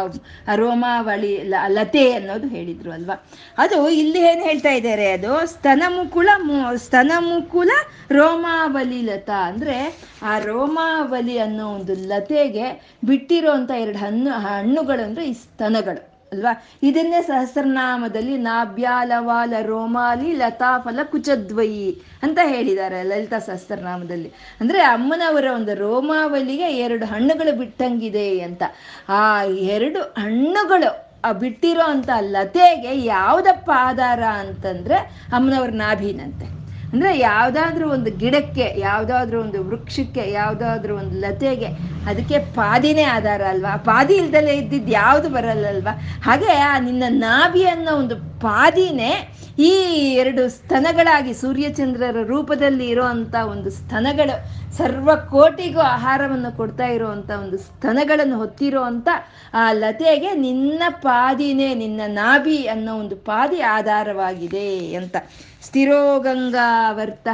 S1: ರೋಮಾವಳಿ ಲತೆ ಅನ್ನೋದು ಹೇಳಿದ್ರು ಅಲ್ವಾ? ಅದು ಇಲ್ಲಿ ಏನು ಹೇಳ್ತಾ ಇದ್ದಾರೆ ಅದು? ಸ್ತನಮುಕುಳ ಸ್ತನಮುಕುಲ ರೋಮಾವಲಿ ಲತಾ ಅಂದ್ರೆ ಆ ರೋಮಾವಲಿ ಅನ್ನೋ ಒಂದು ಲತೆಗೆ ಬಿಟ್ಟಿರೋ ಎರಡು ಹಣ್ಣು ಹಣ್ಣುಗಳು ಈ ಸ್ತನಗಳು. ಅಲ್ವಾ? ಇದನ್ನೇ ಸಹಸ್ರನಾಮದಲ್ಲಿ ನಾಭ್ಯಾಲವಾಲ ರೋಮಾಲಿ ಲತಾಫಲ ಕುಚದ್ವಯಿ ಅಂತ ಹೇಳಿದ್ದಾರೆ ಲಲಿತಾ ಸಹಸ್ರನಾಮದಲ್ಲಿ. ಅಂದ್ರೆ ಅಮ್ಮನವರ ಒಂದು ರೋಮಾವಲಿಗೆ ಎರಡು ಹಣ್ಣುಗಳು ಬಿಟ್ಟಂಗಿದೆ ಅಂತ. ಆ ಎರಡು ಹಣ್ಣುಗಳು ಆ ಬಿಟ್ಟಿರೋ ಅಂತ ಲತೆಗೆ ಯಾವ್ದಪ್ಪ ಆಧಾರ ಅಂತಂದ್ರೆ ಅಮ್ಮನವ್ರ ನಾಭಿನಂತೆ. ಅಂದ್ರೆ ಯಾವ್ದಾದ್ರು ಒಂದು ಗಿಡಕ್ಕೆ, ಯಾವ್ದಾದ್ರು ಒಂದು ವೃಕ್ಷಕ್ಕೆ, ಯಾವ್ದಾದ್ರು ಒಂದು ಲತೆಗೆ ಅದಕ್ಕೆ ಪಾದಿನೇ ಆಧಾರ ಅಲ್ವಾ? ಪಾದಿ ಇಲ್ದಲೇ ಇದ್ದಿದ್ದು ಯಾವುದು ಬರಲ್ಲಲ್ವಾ? ಹಾಗೆ ಆ ನಿನ್ನ ನಾಭಿ ಅನ್ನೋ ಒಂದು ಪಾದಿನೇ ಈ ಎರಡು ಸ್ತನಗಳಾಗಿ ಸೂರ್ಯಚಂದ್ರರ ರೂಪದಲ್ಲಿ ಇರುವಂತ ಒಂದು ಸ್ತನಗಳು, ಸರ್ವ ಕೋಟಿಗೂ ಆಹಾರವನ್ನು ಕೊಡ್ತಾ ಇರುವಂತ ಒಂದು ಸ್ತನಗಳನ್ನು ಹೊತ್ತಿರೋ ಅಂತ ಆ ಲತೆಗೆ ನಿನ್ನ ಪಾದಿನೇ, ನಿನ್ನ ನಾಭಿ ಅನ್ನೋ ಒಂದು ಪಾದಿ ಆಧಾರವಾಗಿದೆ ಅಂತ. ಸ್ಥಿರೋ ಗಂಗಾವರ್ತ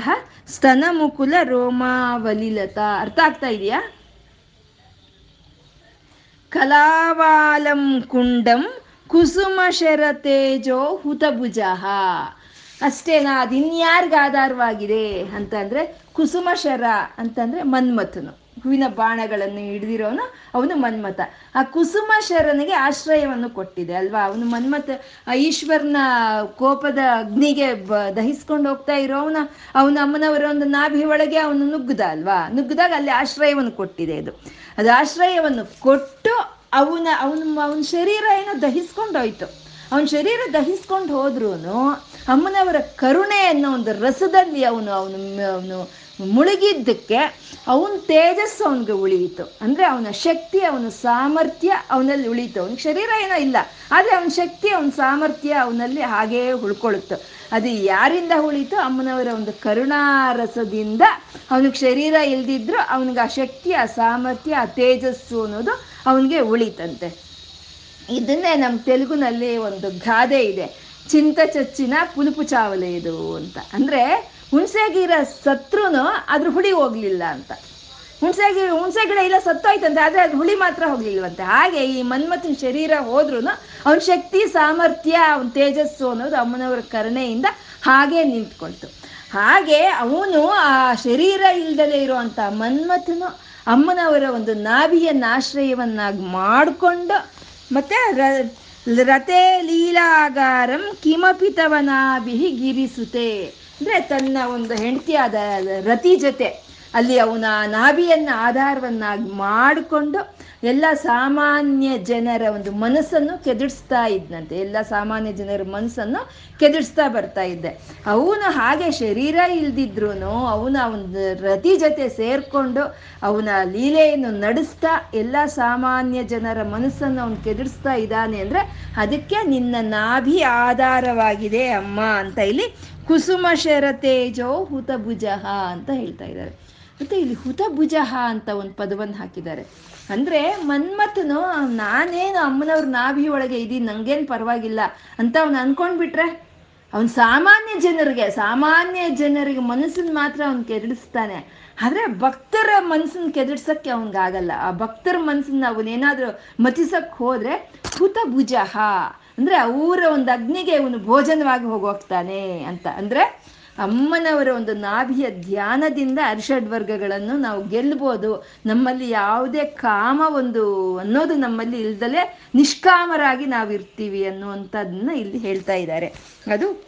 S1: ಸ್ತನಮುಕುಲ ರೋಮಾವಲಿಲತ. ಅರ್ಥ ಆಗ್ತಾ ಇದೆಯಾ? ಕಲಾವಾಲಂ ಕುಂಡಂ ಕುಸುಮ ಶರತೇಜೋ ಹುತಭುಜ. ಅಷ್ಟೇನಾ ಅದು ಇನ್ಯಾರಿಗ ಆಧಾರವಾಗಿದೆ ಅಂತಂದ್ರೆ ಕುಸುಮ ಶರ ಅಂತಂದ್ರೆ ಮನ್ಮಥನು. ಹೂವಿನ ಬಾಣಗಳನ್ನು ಹಿಡಿದಿರೋನು ಅವನು ಮನ್ಮಥ. ಆ ಕುಸುಮ ಶರನಿಗೆ ಆಶ್ರಯವನ್ನು ಕೊಟ್ಟಿದೆ, ಅಲ್ವಾ? ಅವನು ಮನ್ಮಥ ಈಶ್ವರನ ಕೋಪದ ಅಗ್ನಿಗೆ ದಹಿಸ್ಕೊಂಡು ಹೋಗ್ತಾ ಇರೋವನ ಅವನ ಅಮ್ಮನವರ ಒಂದು ನಾಭಿ ಒಳಗೆ ಅವನು ನುಗ್ಗದ, ಅಲ್ವಾ? ನುಗ್ಗದಾಗ ಅಲ್ಲಿ ಆಶ್ರಯವನ್ನು ಕೊಟ್ಟಿದೆ ಅದು ಅದು ಆಶ್ರಯವನ್ನು ಕೊಟ್ಟು ಅವನ ಅವನ ಅವನ ಶರೀರ ಏನೋ ದಹಿಸ್ಕೊಂಡೋಯ್ತು. ಅವನ ಶರೀರ ದಹಿಸ್ಕೊಂಡು ಹೋದ್ರೂ ಅಮ್ಮನವರ ಕರುಣೆ ಅನ್ನೋ ಒಂದು ರಸದಲ್ಲಿ ಅವನು ಅವನು ಅವನು ಮುಳುಗಿದ್ದಕ್ಕೆ ಅವನ ತೇಜಸ್ಸು ಅವನಿಗೆ ಉಳಿಯಿತು. ಅಂದ್ರೆ ಅವನ ಶಕ್ತಿ, ಅವನ ಸಾಮರ್ಥ್ಯ ಅವನಲ್ಲಿ ಉಳಿಯಿತು. ಅವನ ಶರೀರ ಏನೋ ಇಲ್ಲ. ಆದರೆ ಅವನ ಶಕ್ತಿ, ಅವನ ಸಾಮರ್ಥ್ಯ ಅವನಲ್ಲಿ ಹಾಗೇ ಉಳ್ಕೊಳ್ಳುತ್ತೆ. ಅದು ಯಾರಿಂದ ಉಳಿತು ಅಮ್ಮನವರ ಒಂದು ಕರುಣಾರಸದಿಂದ ಅವನಿಗೆ ಶರೀರ ಇಲ್ದಿದ್ರು ಅವನಿಗೆ ಆ ಶಕ್ತಿ, ಆ ಸಾಮರ್ಥ್ಯ, ಆ ತೇಜಸ್ಸು ಅನ್ನೋದು ಅವನಿಗೆ ಉಳಿತಂತೆ. ಇದನ್ನೇ ನಮ್ಮ ತೆಲುಗುನಲ್ಲಿ ಒಂದು ಗಾದೆ ಇದೆ. ಚಿಂತ ಚಚ್ಚಿನ ಪುಲುಪು ಚಾವಲೆ ಇದು ಅಂತ. ಅಂದ್ರೆ ಹುಣಸೆ ಗಿಡ ಸತ್ರುನು ಅದ್ರ ಹುಳಿ ಹೋಗ್ಲಿಲ್ಲ ಅಂತ. ಹುಣಸೆ ಗಿಡ ಹುಣಸೆ ಗಿಡ ಇಲ್ಲ ಸತ್ತೋಯ್ತಂತೆ, ಆದ್ರೆ ಅದು ಹುಳಿ ಮಾತ್ರ ಹೋಗ್ಲಿಲ್ವಂತೆ. ಹಾಗೆ ಈ ಮನ್ಮಥನ ಶರೀರ ಹೋದ್ರೂ ಅವನ ಶಕ್ತಿ, ಸಾಮರ್ಥ್ಯ, ಅವನ ತೇಜಸ್ಸು ಅನ್ನೋದು ಅಮ್ಮನವರ ಕರುಣೆಯಿಂದ ಹಾಗೆ ನಿಂತ್ಕೊಳ್ತು. ಹಾಗೆ ಅವನು ಆ ಶರೀರ ಇಲ್ದಲೇ ಇರುವಂತ ಮನ್ಮಥನು ಅಮ್ಮನವರ ಒಂದು ನಾಭಿಯನ್ನ ಆಶ್ರಯವನ್ನಾಗಿ ಮಾಡಿಕೊಂಡು ಮತ್ತೆ ರ- ರತೆ ಲೀಲಾಗಾರಂ ಕಿಮಪಿತವನಾಭಿ ತವ ಗಿರಿಸುತ್ತೆ ಅಂದ್ರೆ ತನ್ನ ಒಂದು ಹೆಂಡತಿಯಾದ ರತಿ ಜೊತೆ ಅಲ್ಲಿ ಅವನ ನಾಭಿಯನ್ನ ಆಧಾರವನ್ನಾಗಿ ಮಾಡಿಕೊಂಡು ಎಲ್ಲ ಸಾಮಾನ್ಯ ಜನರ ಒಂದು ಮನಸ್ಸನ್ನು ಕೆದಡಿಸ್ತಾ ಇದ್ನಂತೆ. ಎಲ್ಲ ಸಾಮಾನ್ಯ ಜನರ ಮನಸ್ಸನ್ನು ಕೆದಡಿಸ್ತಾ ಬರ್ತಾ ಇದ್ದೆ. ಅವನು ಹಾಗೆ ಶರೀರ ಇಲ್ದಿದ್ರು ಅವನ ಒಂದು ರತಿ ಜೊತೆ ಸೇರ್ಕೊಂಡು ಅವನ ಲೀಲೆಯನ್ನು ನಡೆಸ್ತಾ ಎಲ್ಲ ಸಾಮಾನ್ಯ ಜನರ ಮನಸ್ಸನ್ನು ಅವನು ಕೆದಡಿಸ್ತಾ ಇದ್ದಾನೆ ಅಂದ್ರೆ ಅದಕ್ಕೆ ನಿನ್ನ ನಾಭಿ ಆಧಾರವಾಗಿದೆ ಅಮ್ಮ ಅಂತ ಇಲ್ಲಿ ಕುಸುಮ ಶರತೇಜೋ ಹುತಭುಜಃ ಅಂತ ಹೇಳ್ತಾ ಇದ್ದಾರೆ. ಮತ್ತೆ ಇಲ್ಲಿ ಹುತಭುಜಃ ಅಂತ ಒಂದು ಪದವನ್ನು ಹಾಕಿದ್ದಾರೆ. ಅಂದ್ರೆ ಮನ್ಮಥನು ನಾನೇನು ಅಮ್ಮನವ್ರ ನಾಭಿ ಒಳಗೆ ಇದೀನಿ, ನಂಗೇನು ಪರವಾಗಿಲ್ಲ ಅಂತ ಅವ್ನು ಅನ್ಕೊಂಡ್ಬಿಟ್ರೆ ಅವನ್ ಸಾಮಾನ್ಯ ಜನರಿಗೆ ಸಾಮಾನ್ಯ ಜನರಿಗೆ ಮನಸ್ಸನ್ನ ಮಾತ್ರ ಅವನ್ ಕೆದಡಿಸ್ತಾನೆ ಆದ್ರೆ ಭಕ್ತರ ಮನಸ್ಸನ್ನ ಕೆದಡ್ಸಕ್ಕೆ ಅವನಿಗಾಗಲ್ಲ. ಆ ಭಕ್ತರ ಮನಸ್ಸನ್ನ ಅವನೇನಾದ್ರೂ ಮತಿಸಕ್ ಹೋದ್ರೆ ಹುತ ಭುಜಃ ಅಂದ್ರೆ ಅವರ ಒಂದು ಅಗ್ನಿಗೆ ಇವನು ಭೋಜನವಾಗಿ ಹೋಗೋಗ್ತಾನೆ ಅಂತ. ಅಂದ್ರೆ ಅಮ್ಮನವರ ಒಂದು ನಾಭಿಯ ಧ್ಯಾನದಿಂದ ಅರ್ಷಡ್ ವರ್ಗಗಳನ್ನು ನಾವು ಗೆಲ್ಬೋದು ನಮ್ಮಲ್ಲಿ ಯಾವುದೇ ಕಾಮ ಒಂದು ಅನ್ನೋದು ನಮ್ಮಲ್ಲಿ ಇಲ್ದಲೆ ನಿಷ್ಕಾಮರಾಗಿ ನಾವು ಇರ್ತೀವಿ ಅನ್ನುವಂಥದ್ದನ್ನ ಇಲ್ಲಿ ಹೇಳ್ತಾ ಇದ್ದಾರೆ. ಅದು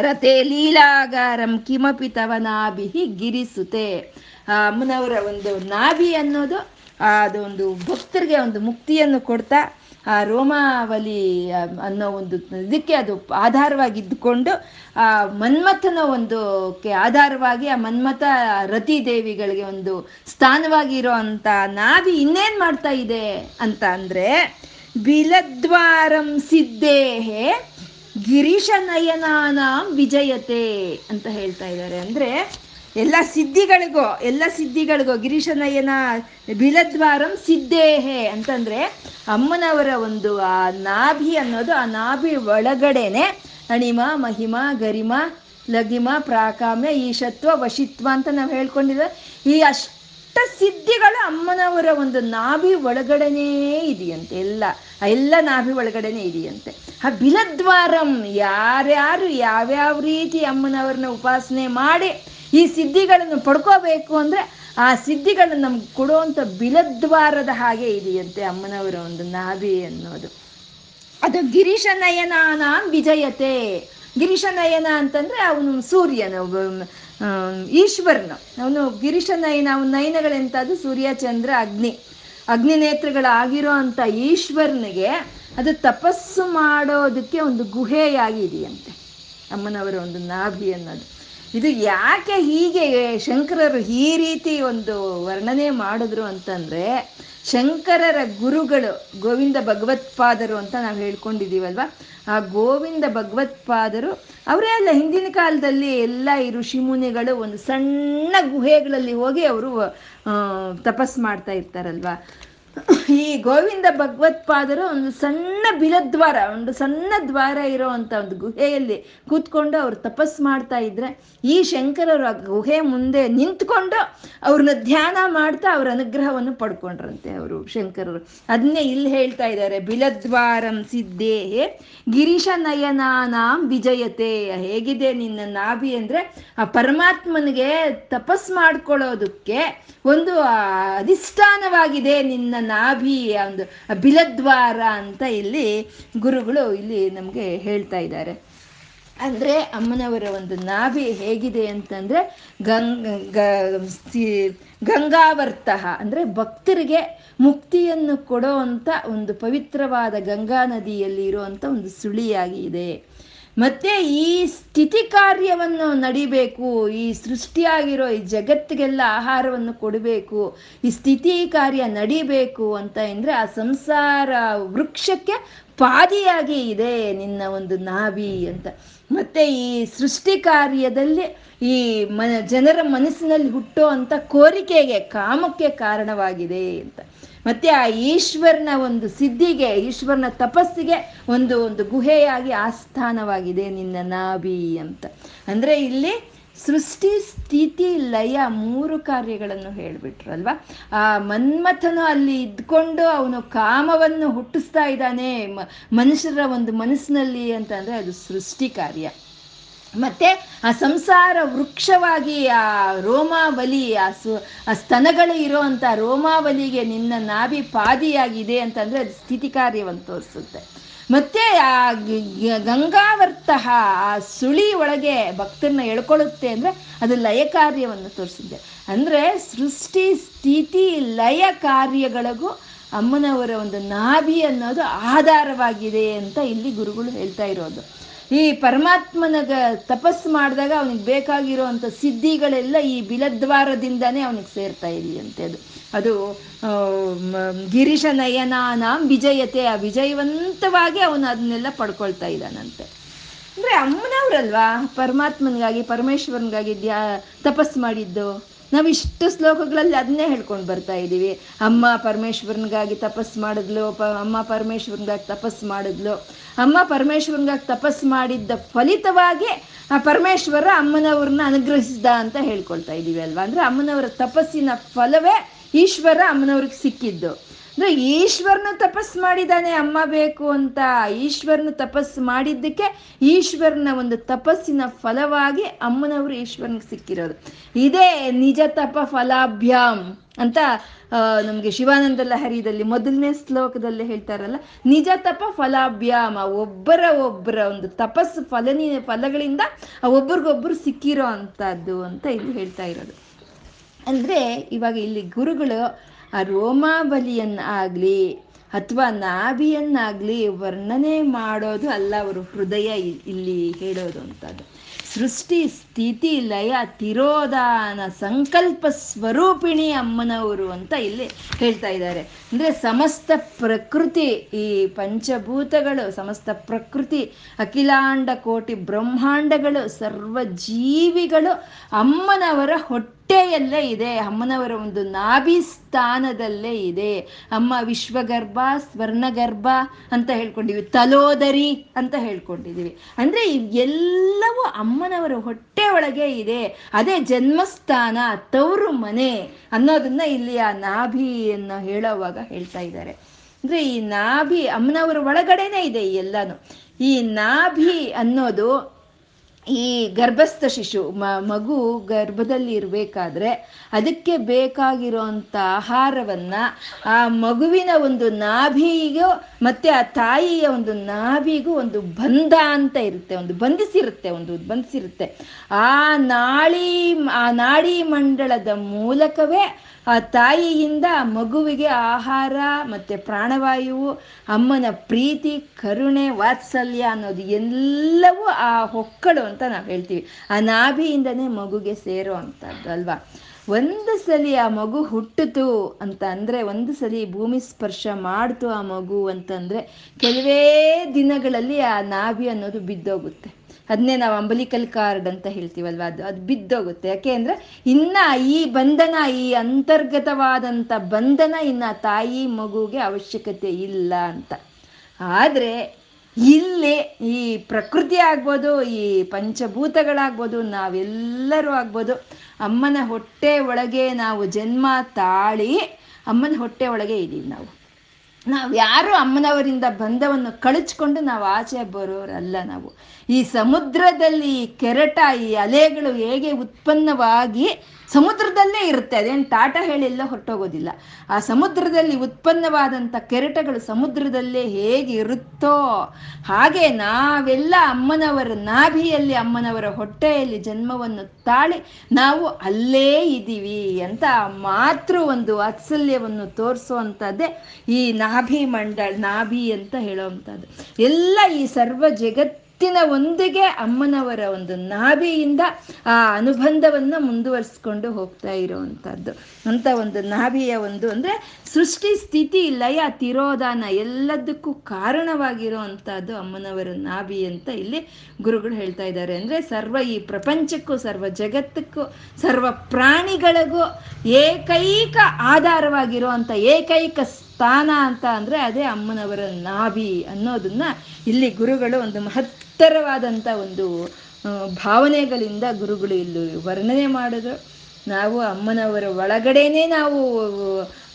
S1: ರಥೆ ಲೀಲಾಗಾರಂ ಕಿಮಪಿ ತವ ನಾಭಿ ಗಿರಿಸುತೆ. ಆ ಅಮ್ಮನವರ ಒಂದು ನಾಭಿ ಅನ್ನೋದು ಅದೊಂದು ಭಕ್ತರಿಗೆ ಒಂದು ಮುಕ್ತಿಯನ್ನು ಕೊಡ್ತಾ ಆ ರೋಮಾವಲಿ ಅನ್ನೋ ಒಂದು ಇದಕ್ಕೆ ಅದು ಆಧಾರವಾಗಿದ್ದುಕೊಂಡು, ಆ ಮನ್ಮಥನ ಒಂದು ಆಧಾರವಾಗಿ ಆ ಮನ್ಮಥ ರತಿ ದೇವಿಗಳಿಗೆ ಒಂದು ಸ್ಥಾನವಾಗಿ ಅಂತ ನಾವಿ ಇನ್ನೇನ್ ಮಾಡ್ತಾ ಇದೆ ಅಂತ ಅಂದ್ರೆ, ಬಿಲದ್ವಾರಂ ಸಿದ್ದೇಹೆ ಗಿರೀಶ ನಯನಾನಾಂ ವಿಜಯತೆ ಅಂತ ಹೇಳ್ತಾ ಇದ್ದಾರೆ. ಅಂದ್ರೆ ಎಲ್ಲ ಸಿದ್ಧಿಗಳಿಗೋ ಎಲ್ಲ ಸಿದ್ಧಿಗಳಿಗೋ, ಗಿರೀಶನಯ್ಯನ ಬಿಲದ್ವಾರಂ ಸಿದ್ಧೇಹೆ ಅಂತಂದ್ರೆ ಅಮ್ಮನವರ ಒಂದು ಆ ನಾಭಿ ಅನ್ನೋದು ಆ ನಾಭಿ ಒಳಗಡೆನೆ ಅಣಿಮ, ಮಹಿಮ, ಗರಿಮ ಲಗಿಮ ಪ್ರಾಕಾಮ್ಯ, ಈಶತ್ವ, ವಶಿತ್ವ ಅಂತ ನಾವು ಹೇಳ್ಕೊಂಡಿದ್ವಿ ಈ ಅಷ್ಟ ಸಿದ್ಧಿಗಳು ಅಮ್ಮನವರ ಒಂದು ನಾಭಿ ಒಳಗಡೆನೇ ಇದೆಯಂತೆ, ಎಲ್ಲ, ಆ ಎಲ್ಲ ನಾಭಿ ಒಳಗಡೆನೆ ಇದೆಯಂತೆ. ಆ ಬಿಲದ್ವಾರಂ ಯಾರ್ಯಾರು ಯಾವ್ಯಾವ ರೀತಿ ಅಮ್ಮನವ್ರನ್ನ ಉಪಾಸನೆ ಮಾಡಿ ಈ ಸಿದ್ಧಿಗಳನ್ನು ಪಡ್ಕೋಬೇಕು ಅಂದ್ರೆ ಆ ಸಿದ್ಧಿಗಳನ್ನು ನಮ್ಗೆ ಕೊಡುವಂಥ ಬಿಲದ್ವಾರದ ಹಾಗೆ ಇದೆಯಂತೆ ಅಮ್ಮನವರ ಒಂದು ನಾಭಿ ಅನ್ನೋದು ಅದು ಗಿರೀಶ ನಯನಾನ ವಿಜಯತೆ. ಗಿರೀಶ ನಯನ ಅಂತಂದ್ರೆ ಅವನು ಸೂರ್ಯನ ಈಶ್ವರನು. ಅವನು ಗಿರೀಶ ನಯನ ಅವನ ನಯನಗಳೆಂತಾದ್ರು ಸೂರ್ಯ ಚಂದ್ರ ಅಗ್ನಿ. ಅಗ್ನಿ ನೇತ್ರಗಳಾಗಿರೋ ಅಂತ ಈಶ್ವರನಿಗೆ ಅದು ತಪಸ್ಸು ಮಾಡೋದಕ್ಕೆ ಒಂದು ಗುಹೆಯಾಗಿ ಇದೆಯಂತೆ. ಅಮ್ಮನವರ ಒಂದು ನಾಭಿ ಅನ್ನೋದು ಇದು ಯಾಕೆ ಹೀಗೆ ಶಂಕರರು ಈ ರೀತಿ ಒಂದು ವರ್ಣನೆ ಮಾಡಿದ್ರು ಅಂತಂದ್ರೆ, ಶಂಕರರ ಗುರುಗಳು ಗೋವಿಂದ ಭಗವತ್ಪಾದರು ಅಂತ ನಾವು ಹೇಳ್ಕೊಂಡಿದ್ದೀವಲ್ವ? ಆ ಗೋವಿಂದ ಭಗವತ್ಪಾದರು ಅವರೇ ಅಲ್ಲ, ಹಿಂದಿನ ಕಾಲದಲ್ಲಿ ಎಲ್ಲ ಈ ಋಷಿ ಮುನಿಗಳು ಒಂದು ಸಣ್ಣ ಗುಹೆಗಳಲ್ಲಿ ಹೋಗಿ ಅವರು ತಪಸ್ ಮಾಡ್ತಾ ಇರ್ತಾರಲ್ವಾ? ಈ ಗೋವಿಂದ ಭಗವತ್ಪಾದರು ಒಂದು ಸಣ್ಣ ಬಿಲದ್ವಾರ, ಒಂದು ಸಣ್ಣ ದ್ವಾರ ಇರೋ ಒಂದು ಗುಹೆಯಲ್ಲಿ ಕೂತ್ಕೊಂಡು ಅವ್ರು ತಪಸ್ ಮಾಡ್ತಾ ಇದ್ರೆ, ಈ ಶಂಕರರು ಆ ಗುಹೆ ಮುಂದೆ ನಿಂತ್ಕೊಂಡು ಅವ್ರನ್ನ ಧ್ಯಾನ ಮಾಡ್ತಾ ಅವ್ರ ಅನುಗ್ರಹವನ್ನು ಪಡ್ಕೊಂಡ್ರಂತೆ ಅವರು ಶಂಕರರು. ಅದನ್ನೇ ಇಲ್ಲಿ ಹೇಳ್ತಾ ಇದ್ದಾರೆ, ಬಿಲದ್ವಾರಂ ಸಿದ್ದೇಹೆ ಗಿರೀಶ ನಯನಾನಾಂ ವಿಜಯತೆ. ಹೇಗಿದೆ ನಿನ್ನ ನಾಭಿ ಅಂದ್ರೆ, ಆ ಪರಮಾತ್ಮನಿಗೆ ತಪಸ್ ಮಾಡ್ಕೊಳ್ಳೋದಕ್ಕೆ ಒಂದು ಅಧಿಷ್ಠಾನವಾಗಿದೆ ನಿನ್ನ ನಾಭಿ ಒಂದು ಬಿಲದ್ವಾರ ಅಂತ ಇಲ್ಲಿ ಗುರುಗಳು ಇಲ್ಲಿ ನಮಗೆ ಹೇಳ್ತಾ ಇದ್ದಾರೆ. ಅಂದ್ರೆ ಅಮ್ಮನವರ ಒಂದು ನಾಭಿ ಹೇಗಿದೆ ಅಂತಂದ್ರೆ ಗಂಗ ಗಂಗಾವರ್ತ, ಅಂದ್ರೆ ಭಕ್ತರಿಗೆ ಮುಕ್ತಿಯನ್ನು ಕೊಡೋ ಅಂತ ಒಂದು ಪವಿತ್ರವಾದ ಗಂಗಾ ನದಿಯಲ್ಲಿ ಇರುವಂತ ಒಂದು ಸುಳಿಯಾಗಿದೆ ಮತ್ತೆ ಈ ಸ್ಥಿತಿ ಕಾರ್ಯವನ್ನು ನಡಿಬೇಕು, ಈ ಸೃಷ್ಟಿಯಾಗಿರೋ ಈ ಜಗತ್ತಿಗೆಲ್ಲ ಆಹಾರವನ್ನು ಕೊಡಬೇಕು, ಈ ಸ್ಥಿತಿ ಕಾರ್ಯ ನಡಿಬೇಕು ಅಂತ ಅಂದ್ರೆ ಆ ಸಂಸಾರ ವೃಕ್ಷಕ್ಕೆ ಪಾದಿಯಾಗಿ ಇದೆ ನಿನ್ನ ಒಂದು ನಾಭಿ ಅಂತ. ಮತ್ತೆ ಈ ಸೃಷ್ಟಿ ಕಾರ್ಯದಲ್ಲಿ ಈ ಮ ಜನರ ಮನಸ್ಸಿನಲ್ಲಿ ಹುಟ್ಟೋ ಅಂತ ಕೋರಿಕೆಗೆ, ಕಾಮಕ್ಕೆ ಕಾರಣವಾಗಿದೆ ಅಂತ. ಮತ್ತೆ ಆ ಈಶ್ವರನ ಒಂದು ಸಿದ್ಧಿಗೆ, ಈಶ್ವರನ ತಪಸ್ಸಿಗೆ ಒಂದು ಒಂದು ಗುಹೆಯಾಗಿ ಆಸ್ಥಾನವಾಗಿದೆ ನಿನ್ನ ನಾಭಿ ಅಂತ. ಅಂದ್ರೆ ಇಲ್ಲಿ ಸೃಷ್ಟಿ, ಸ್ಥಿತಿ, ಲಯ ಮೂರು ಕಾರ್ಯಗಳನ್ನು ಹೇಳ್ಬಿಟ್ರಲ್ವಾ? ಆ ಮನ್ಮಥನು ಅಲ್ಲಿ ಇದ್ಕೊಂಡು ಅವನು ಕಾಮವನ್ನು ಹುಟ್ಟಿಸ್ತಾ ಇದ್ದಾನೆ ಮನುಷ್ಯರ ಒಂದು ಮನಸ್ಸಿನಲ್ಲಿ ಅಂತ ಅಂದ್ರೆ ಅದು ಸೃಷ್ಟಿ ಕಾರ್ಯ. ಮತ್ತೆ ಆ ಸಂಸಾರ ವೃಕ್ಷವಾಗಿ ಆ ರೋಮಾವಲಿ ಆ ಸು, ಆ ಸ್ತನಗಳು ಇರೋ ರೋಮಾವಲಿಗೆ ನಿನ್ನ ನಾಭಿ ಪಾದಿಯಾಗಿದೆ ಅಂತಂದ್ರೆ ಅದು ಸ್ಥಿತಿ ಕಾರ್ಯವನ್ನು ತೋರಿಸುತ್ತೆ. ಮತ್ತೆ ಆ ಗಂಗಾವರ್ತಃ ಆ ಸುಳಿ ಒಳಗೆ ಭಕ್ತರನ್ನ ಎಳ್ಕೊಳ್ಳುತ್ತೆ ಅಂದ್ರೆ ಅದು ಲಯ ಕಾರ್ಯವನ್ನು ತೋರಿಸುತ್ತೆ. ಅಂದ್ರೆ ಸೃಷ್ಟಿ, ಸ್ಥಿತಿ, ಲಯ ಕಾರ್ಯಗಳಿಗೂ ಅಮ್ಮನವರ ಒಂದು ನಾಭಿ ಅನ್ನೋದು ಆಧಾರವಾಗಿದೆ ಅಂತ ಇಲ್ಲಿ ಗುರುಗಳು ಹೇಳ್ತಾ ಇರೋದು. ಈ ಪರಮಾತ್ಮನಗ ತಪಸ್ಸು ಮಾಡಿದಾಗ ಅವನಿಗೆ ಬೇಕಾಗಿರುವಂಥ ಸಿದ್ಧಿಗಳೆಲ್ಲ ಈ ಬಿಲದ್ವಾರದಿಂದನೇ ಅವನಿಗೆ ಸೇರ್ತಾ ಇದೆಯಂತೆ ಅದು. ಅದು ಗಿರೀಶ ನಯನಾನಾಂ ವಿಜಯತೆ, ಆ ವಿಜಯವಂತವಾಗಿ ಅವನು ಅದನ್ನೆಲ್ಲ ಪಡ್ಕೊಳ್ತಾ ಇದ್ದಾನಂತೆ. ಅಂದ್ರೆ ಅಮ್ಮನವ್ರಲ್ವಾ? ಪರಮಾತ್ಮನಿಗಾಗಿ, ಪರಮೇಶ್ವರನಿಗಾಗಿ ದ್ಯಾ, ತಪಸ್ಸು ಮಾಡಿದ್ದು? ನಾವು ಶ್ಲೋಕಗಳಲ್ಲಿ ಅದನ್ನೇ ಹೇಳ್ಕೊಂಡು ಬರ್ತಾ ಇದ್ದೀವಿ. ಅಮ್ಮ ಪರಮೇಶ್ವರನಿಗಾಗಿ ತಪಸ್ ಮಾಡಿದ್ಲು, ಪ, ಅಮ್ಮ ಪರಮೇಶ್ವರನಿಗಾಗಿ ತಪಸ್ ಮಾಡಿದ್ಲು. ಅಮ್ಮ ಪರಮೇಶ್ವರನಿಗಾಗಿ ತಪಸ್ ಮಾಡಿದ್ದ ಫಲಿತವಾಗಿ ಆ ಪರಮೇಶ್ವರ ಅಮ್ಮನವ್ರನ್ನ ಅನುಗ್ರಹಿಸಿದ ಅಂತ ಹೇಳ್ಕೊಳ್ತಾ ಇದ್ದೀವಿ ಅಲ್ವಾ? ಅಂದ್ರೆ ಅಮ್ಮನವರ ತಪಸ್ಸಿನ ಫಲವೇ ಈಶ್ವರ ಅಮ್ಮನವ್ರಿಗೆ ಸಿಕ್ಕಿದ್ದು. ಅಂದ್ರೆ ಈಶ್ವರನು ತಪಸ್ ಮಾಡಿದಾನೆ ಅಮ್ಮ ಬೇಕು ಅಂತ. ಈಶ್ವರನು ತಪಸ್ ಮಾಡಿದ್ದಕ್ಕೆ ಈಶ್ವರನ ಒಂದು ತಪಸ್ಸಿನ ಫಲವಾಗಿ ಅಮ್ಮನವರು ಈಶ್ವರನಿಗೆ ಸಿಕ್ಕಿರೋದು. ಇದೇ ನಿಜ ತಪ ಫಲಾಭ್ಯಾಮ್ ಅಂತ ನಮಗೆ ಶಿವಾನಂದ ಲಹರಿದಲ್ಲಿ ಮೊದಲನೇ ಶ್ಲೋಕದಲ್ಲಿ ಹೇಳ್ತಾರಲ್ಲ, ನಿಜ ತಪ ಫಲಾಭ್ಯಾಮ ಒಬ್ಬರ ಒಬ್ಬರ ಒಂದು ತಪಸ್ಸು ಫಲನಿ, ಫಲಗಳಿಂದ ಒಬ್ರಿಗೊಬ್ರು ಸಿಕ್ಕಿರೋ ಅಂತದ್ದು ಅಂತ ಇಲ್ಲಿ ಹೇಳ್ತಾ ಇರೋದು. ಅಂದ್ರೆ ಇವಾಗ ಇಲ್ಲಿ ಗುರುಗಳು ಆ ರೋಮಾಬಲಿಯನ್ನ ಆಗ್ಲಿ ಅಥವಾ ನಾಭಿಯನ್ನಾಗ್ಲಿ ವರ್ಣನೆ ಮಾಡೋದು ಅಲ್ಲ ಅವರು ಹೃದಯ ಇಲ್ಲಿ ಹೇಳೋದು ಅಂತದ್ದು. ಸೃಷ್ಟಿ ಸ್ಥಿತಿ ಲಯ ತಿರೋಧಾನ ಸಂಕಲ್ಪ ಸ್ವರೂಪಿಣಿ ಅಮ್ಮನವರು ಅಂತ ಇಲ್ಲಿ ಹೇಳ್ತಾ ಇದ್ದಾರೆ. ಅಂದ್ರೆ ಸಮಸ್ತ ಪ್ರಕೃತಿ, ಈ ಪಂಚಭೂತಗಳು, ಸಮಸ್ತ ಪ್ರಕೃತಿ, ಅಖಿಲಾಂಡ ಕೋಟಿ ಬ್ರಹ್ಮಾಂಡಗಳು, ಸರ್ವ ಜೀವಿಗಳು ಅಮ್ಮನವರ ಹೊಟ್ಟೆಯಲ್ಲೇ ಇದೆ. ಅಮ್ಮನವರ ಒಂದು ನಾಭಿ ಸ್ಥಾನದಲ್ಲೇ ಇದೆ. ಅಮ್ಮ ವಿಶ್ವಗರ್ಭ, ಸ್ವರ್ಣಗರ್ಭ ಅಂತ ಹೇಳ್ಕೊಂಡಿವಿ ತಲೋದರಿ ಅಂತ ಹೇಳ್ಕೊಂಡಿದೀವಿ. ಅಂದ್ರೆ ಎಲ್ಲವೂ ಅಮ್ಮನವರ ಹೊಟ್ಟೆ ಒಳಗೆ ಇದೆ. ಅದೇ ಜನ್ಮಸ್ಥಾನ, ತವರು ಮನೆ ಅನ್ನೋದನ್ನ ಇಲ್ಲಿ ಆ ನಾಭಿಯನ್ನು ಹೇಳೋವಾಗ ಹೇಳ್ತಾ ಇದ್ದಾರೆ. ಅಂದ್ರೆ ಈ ನಾಭಿ ಅಮ್ಮನವರ ಒಳಗಡೆನೆ ಇದೆ ಎಲ್ಲಾನು. ಈ ನಾಭಿ ಅನ್ನೋದು ಈ ಗರ್ಭಸ್ಥ ಶಿಶು ಮಗು ಗರ್ಭದಲ್ಲಿ ಇರಬೇಕಾದ್ರೆ ಅದಕ್ಕೆ ಬೇಕಾಗಿರುವಂಥ ಆಹಾರವನ್ನ ಆ ಮಗುವಿನ ಒಂದು ನಾಭಿಗೂ ಮತ್ತೆ ಆ ತಾಯಿಯ ಒಂದು ನಾಭಿಗೂ ಒಂದು ಬಂಧ ಅಂತ ಇರುತ್ತೆ, ಒಂದು ಬಂಧಿಸಿರುತ್ತೆ ಒಂದು ಬಂಧಿಸಿರುತ್ತೆ. ಆ ನಾಳಿ, ಆ ನಾಡಿ ಮಂಡಳದ ಮೂಲಕವೇ ಆ ತಾಯಿಯಿಂದ ಮಗುವಿಗೆ ಆಹಾರ ಮತ್ತೆ ಪ್ರಾಣವಾಯುವು, ಅಮ್ಮನ ಪ್ರೀತಿ, ಕರುಣೆ, ವಾತ್ಸಲ್ಯ ಅನ್ನೋದು ಎಲ್ಲವೂ ಆ ಹೊಕ್ಕಳು ಅಂತ ಅಂತ ನಾವು ಹೇಳ್ತೀವಿ. ಆ ನಾಭಿಯಿಂದನೇ ಮಗುಗೆ ಸೇರೋ ಅಂಥದ್ದು ಅಲ್ವಾ? ಒಂದು ಸಲಿ ಆ ಮಗು ಹುಟ್ಟಿತು ಅಂತ ಅಂದರೆ, ಒಂದು ಸಲಿ ಭೂಮಿ ಸ್ಪರ್ಶ ಮಾಡ್ತು ಆ ಮಗು ಅಂತಂದರೆ, ಕೆಲವೇ ದಿನಗಳಲ್ಲಿ ಆ ನಾಭಿ ಅನ್ನೋದು ಬಿದ್ದೋಗುತ್ತೆ. ಅದನ್ನೇ ನಾವು ಅಂಬಲಿಕಲ್ ಕಾರ್ಡ್ ಅಂತ ಹೇಳ್ತೀವಲ್ವ? ಅದು ಅದು ಬಿದ್ದೋಗುತ್ತೆ. ಯಾಕೆ ಅಂದ್ರೆ, ಇನ್ನ ಈ ಬಂಧನ, ಈ ಅಂತರ್ಗತವಾದಂಥ ಬಂಧನ ಇನ್ನ ತಾಯಿ ಮಗುಗೆ ಅವಶ್ಯಕತೆ ಇಲ್ಲ ಅಂತ. ಆದರೆ, ಇಲ್ಲಿ ಈ ಪ್ರಕೃತಿ ಆಗ್ಬೋದು, ಈ ಪಂಚಭೂತಗಳಾಗ್ಬೋದು, ನಾವೆಲ್ಲರೂ ಆಗ್ಬೋದು, ಅಮ್ಮನ ಹೊಟ್ಟೆ ಒಳಗೆ ನಾವು ಜನ್ಮ ತಾಳಿ, ಅಮ್ಮನ ಹೊಟ್ಟೆ ಒಳಗೆ ಇದ್ದೀವಿ ನಾವು. ನಾವು ಯಾರು ಅಮ್ಮನವರಿಂದ ಬಂಧವನ್ನು ಕಳಚ್ಕೊಂಡು ನಾವು ಆಚೆ ಬರೋರಲ್ಲ ನಾವು. ಈ ಸಮುದ್ರದಲ್ಲಿ ಕೆರಟ, ಈ ಅಲೆಗಳು ಹೇಗೆ ಉತ್ಪನ್ನವಾಗಿ ಸಮುದ್ರದಲ್ಲೇ ಇರುತ್ತೆ. ಅದೇನು ಟಾಟಾ ಹೇಳಿಲ್ಲ, ಹೊರಟೋಗೋದಿಲ್ಲ. ಆ ಸಮುದ್ರದಲ್ಲಿ ಉತ್ಪನ್ನವಾದಂಥ ಕೆರೆಟಗಳು ಸಮುದ್ರದಲ್ಲೇ ಹೇಗೆ ಇರುತ್ತೋ ಹಾಗೆ ನಾವೆಲ್ಲ ಅಮ್ಮನವರ ನಾಭಿಯಲ್ಲಿ, ಅಮ್ಮನವರ ಹೊಟ್ಟೆಯಲ್ಲಿ ಜನ್ಮವನ್ನು ತಾಳಿ ನಾವು ಅಲ್ಲೇ ಇದ್ದೀವಿ ಅಂತ ಮಾತೃ ಒಂದು ವಾತ್ಸಲ್ಯವನ್ನು ತೋರಿಸುವಂಥದ್ದೇ ಈ ನಾಭಿ ಮಂಡಳ, ನಾಭಿ ಅಂತ ಹೇಳುವಂಥದ್ದು. ಎಲ್ಲ ಈ ಸರ್ವ ಜಗತ್ ತ್ತಿನ ಒಂದಿಗೆ ಅಮ್ಮನವರ ಒಂದು ನಾಭಿಯಿಂದ ಆ ಅನುಬಂಧವನ್ನು ಮುಂದುವರಿಸ್ಕೊಂಡು ಹೋಗ್ತಾ ಇರುವಂತಹದ್ದು. ಅಂತ ಒಂದು ನಾಭಿಯ ಒಂದು ಅಂದ್ರೆ ಸೃಷ್ಟಿ, ಸ್ಥಿತಿ, ಲಯ, ತಿರೋಧಾನ ಎಲ್ಲದಕ್ಕೂ ಕಾರಣವಾಗಿರೋ ಅಂಥದ್ದು ಅಮ್ಮನವರ ನಾಭಿ ಅಂತ ಇಲ್ಲಿ ಗುರುಗಳು ಹೇಳ್ತಾ ಇದ್ದಾರೆ. ಅಂದ್ರೆ ಸರ್ವ ಈ ಪ್ರಪಂಚಕ್ಕೂ, ಸರ್ವ ಜಗತ್ತಕ್ಕೂ, ಸರ್ವ ಪ್ರಾಣಿಗಳಿಗೂ ಏಕೈಕ ಆಧಾರವಾಗಿರುವಂತ ಏಕೈಕ ಸ್ಥಾನ ಅಂತ ಅಂದರೆ ಅದೇ ಅಮ್ಮನವರ ನಾಭಿ ಅನ್ನೋದನ್ನ ಇಲ್ಲಿ ಗುರುಗಳು ಒಂದು ಮಹತ್ತರವಾದಂಥ ಒಂದು ಭಾವನೆಗಳಿಂದ ಗುರುಗಳು ಇಲ್ಲಿ ವರ್ಣನೆ ಮಾಡಿದ್ರು. ನಾವು ಅಮ್ಮನವರ ಒಳಗಡೆನೇ ನಾವು,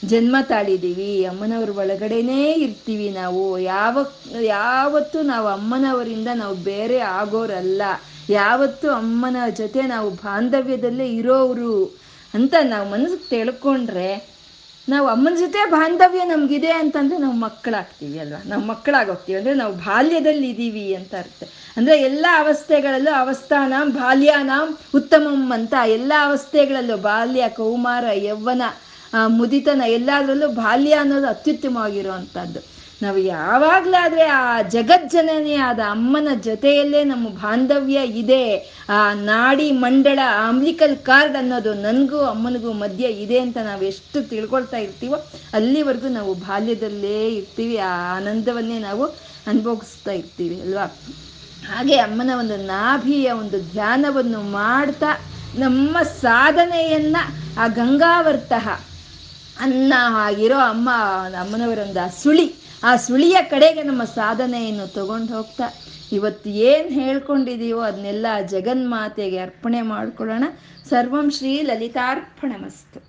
S1: ಜನ್ಮ ತಾಳಿದೀವಿ ಅಮ್ಮನವರ ಒಳಗಡೆನೇ ಇರ್ತೀವಿ ನಾವು. ಯಾವ, ಯಾವತ್ತೂ ನಾವು ಅಮ್ಮನವರಿಂದ ನಾವು ಬೇರೆ ಆಗೋರಲ್ಲ. ಯಾವತ್ತು ಅಮ್ಮನ ಜೊತೆ ನಾವು ಬಾಂಧವ್ಯದಲ್ಲೇ ಇರೋರು ಅಂತ ನಾವು ಮನಸ್ಸಿಗೆ ತಿಳ್ಕೊಂಡ್ರೆ ನಾವು ಅಮ್ಮನ ಜೊತೆ ಬಾಂಧವ್ಯ ನಮಗಿದೆ ಅಂತಂದರೆ ನಾವು ಮಕ್ಕಳಾಗ್ತೀವಿ ಅಲ್ವಾ? ನಾವು ಮಕ್ಕಳಾಗೋಗ್ತೀವಿ ಅಂದರೆ ನಾವು ಬಾಲ್ಯದಲ್ಲಿ ಇದ್ದೀವಿ ಅಂತ ಅರ್ಥ. ಅಂದರೆ ಎಲ್ಲ ಅವಸ್ಥೆಗಳಲ್ಲೂ ಅವಸ್ಥಾನ, ಬಾಲ್ಯಾನ ಉತ್ತಮಂ ಅಂತ ಎಲ್ಲ ಅವಸ್ಥೆಗಳಲ್ಲೂ ಬಾಲ್ಯ, ಕೌಮಾರ, ಯೌವನ ಮುದಿತನ ಎಲ್ಲದರಲ್ಲೂ ಬಾಲ್ಯ ಅನ್ನೋದು ಅತ್ಯುತ್ತಮವಾಗಿರುವಂಥದ್ದು ನಾವು ಯಾವಾಗಲಾದರೆ ಆ ಜಗಜ್ಜನನೆಯಾದ ಅಮ್ಮನ ಜೊತೆಯಲ್ಲೇ ನಮ್ಮ ಬಾಂಧವ್ಯ ಇದೆ. ಆ ನಾಡಿ ಮಂಡಳ ಆಮ್ಲಿಕಲ್ ಕಾರ್ಡ್ ಅನ್ನೋದು ನನಗೂ ಅಮ್ಮನಿಗೂ ಮಧ್ಯ ಇದೆ ಅಂತ ನಾವು ಎಷ್ಟು ತಿಳ್ಕೊಳ್ತಾ ಇರ್ತೀವೋ ಅಲ್ಲಿವರೆಗೂ ನಾವು ಬಾಲ್ಯದಲ್ಲೇ ಇರ್ತೀವಿ. ಆ ಆನಂದವನ್ನೇ ನಾವು ಅನುಭವಿಸ್ತಾ ಇರ್ತೀವಿ, ಅಲ್ವಾ? ಹಾಗೆ ಅಮ್ಮನ ಒಂದು ನಾಭಿಯ ಒಂದು ಧ್ಯಾನವನ್ನು ಮಾಡ್ತಾ ನಮ್ಮ ಸಾಧನೆಯನ್ನ ಆ ಗಂಗಾವರ್ತಃ ಅನ್ನ ಆಗಿರೋ ಅಮ್ಮ ಅಮ್ಮನವರ ಒಂದು ಆ ಸುಳಿ ಆ ಸುಳಿಯ ಕಡೆಗೆ ನಮ್ಮ ಸಾಧನೆಯನ್ನು ತಗೊಂಡು ಹೋಗ್ತಾ. ಇವತ್ತು ಏನು ಹೇಳ್ಕೊಂಡಿದೀವೋ ಅದನ್ನೆಲ್ಲ ಜಗನ್ಮಾತೆಗೆ ಅರ್ಪಣೆ ಮಾಡ್ಕೊಳ್ಳೋಣ. ಸರ್ವಂ ಶ್ರೀ ಲಲಿತಾರ್ಪಣಮಸ್ತು.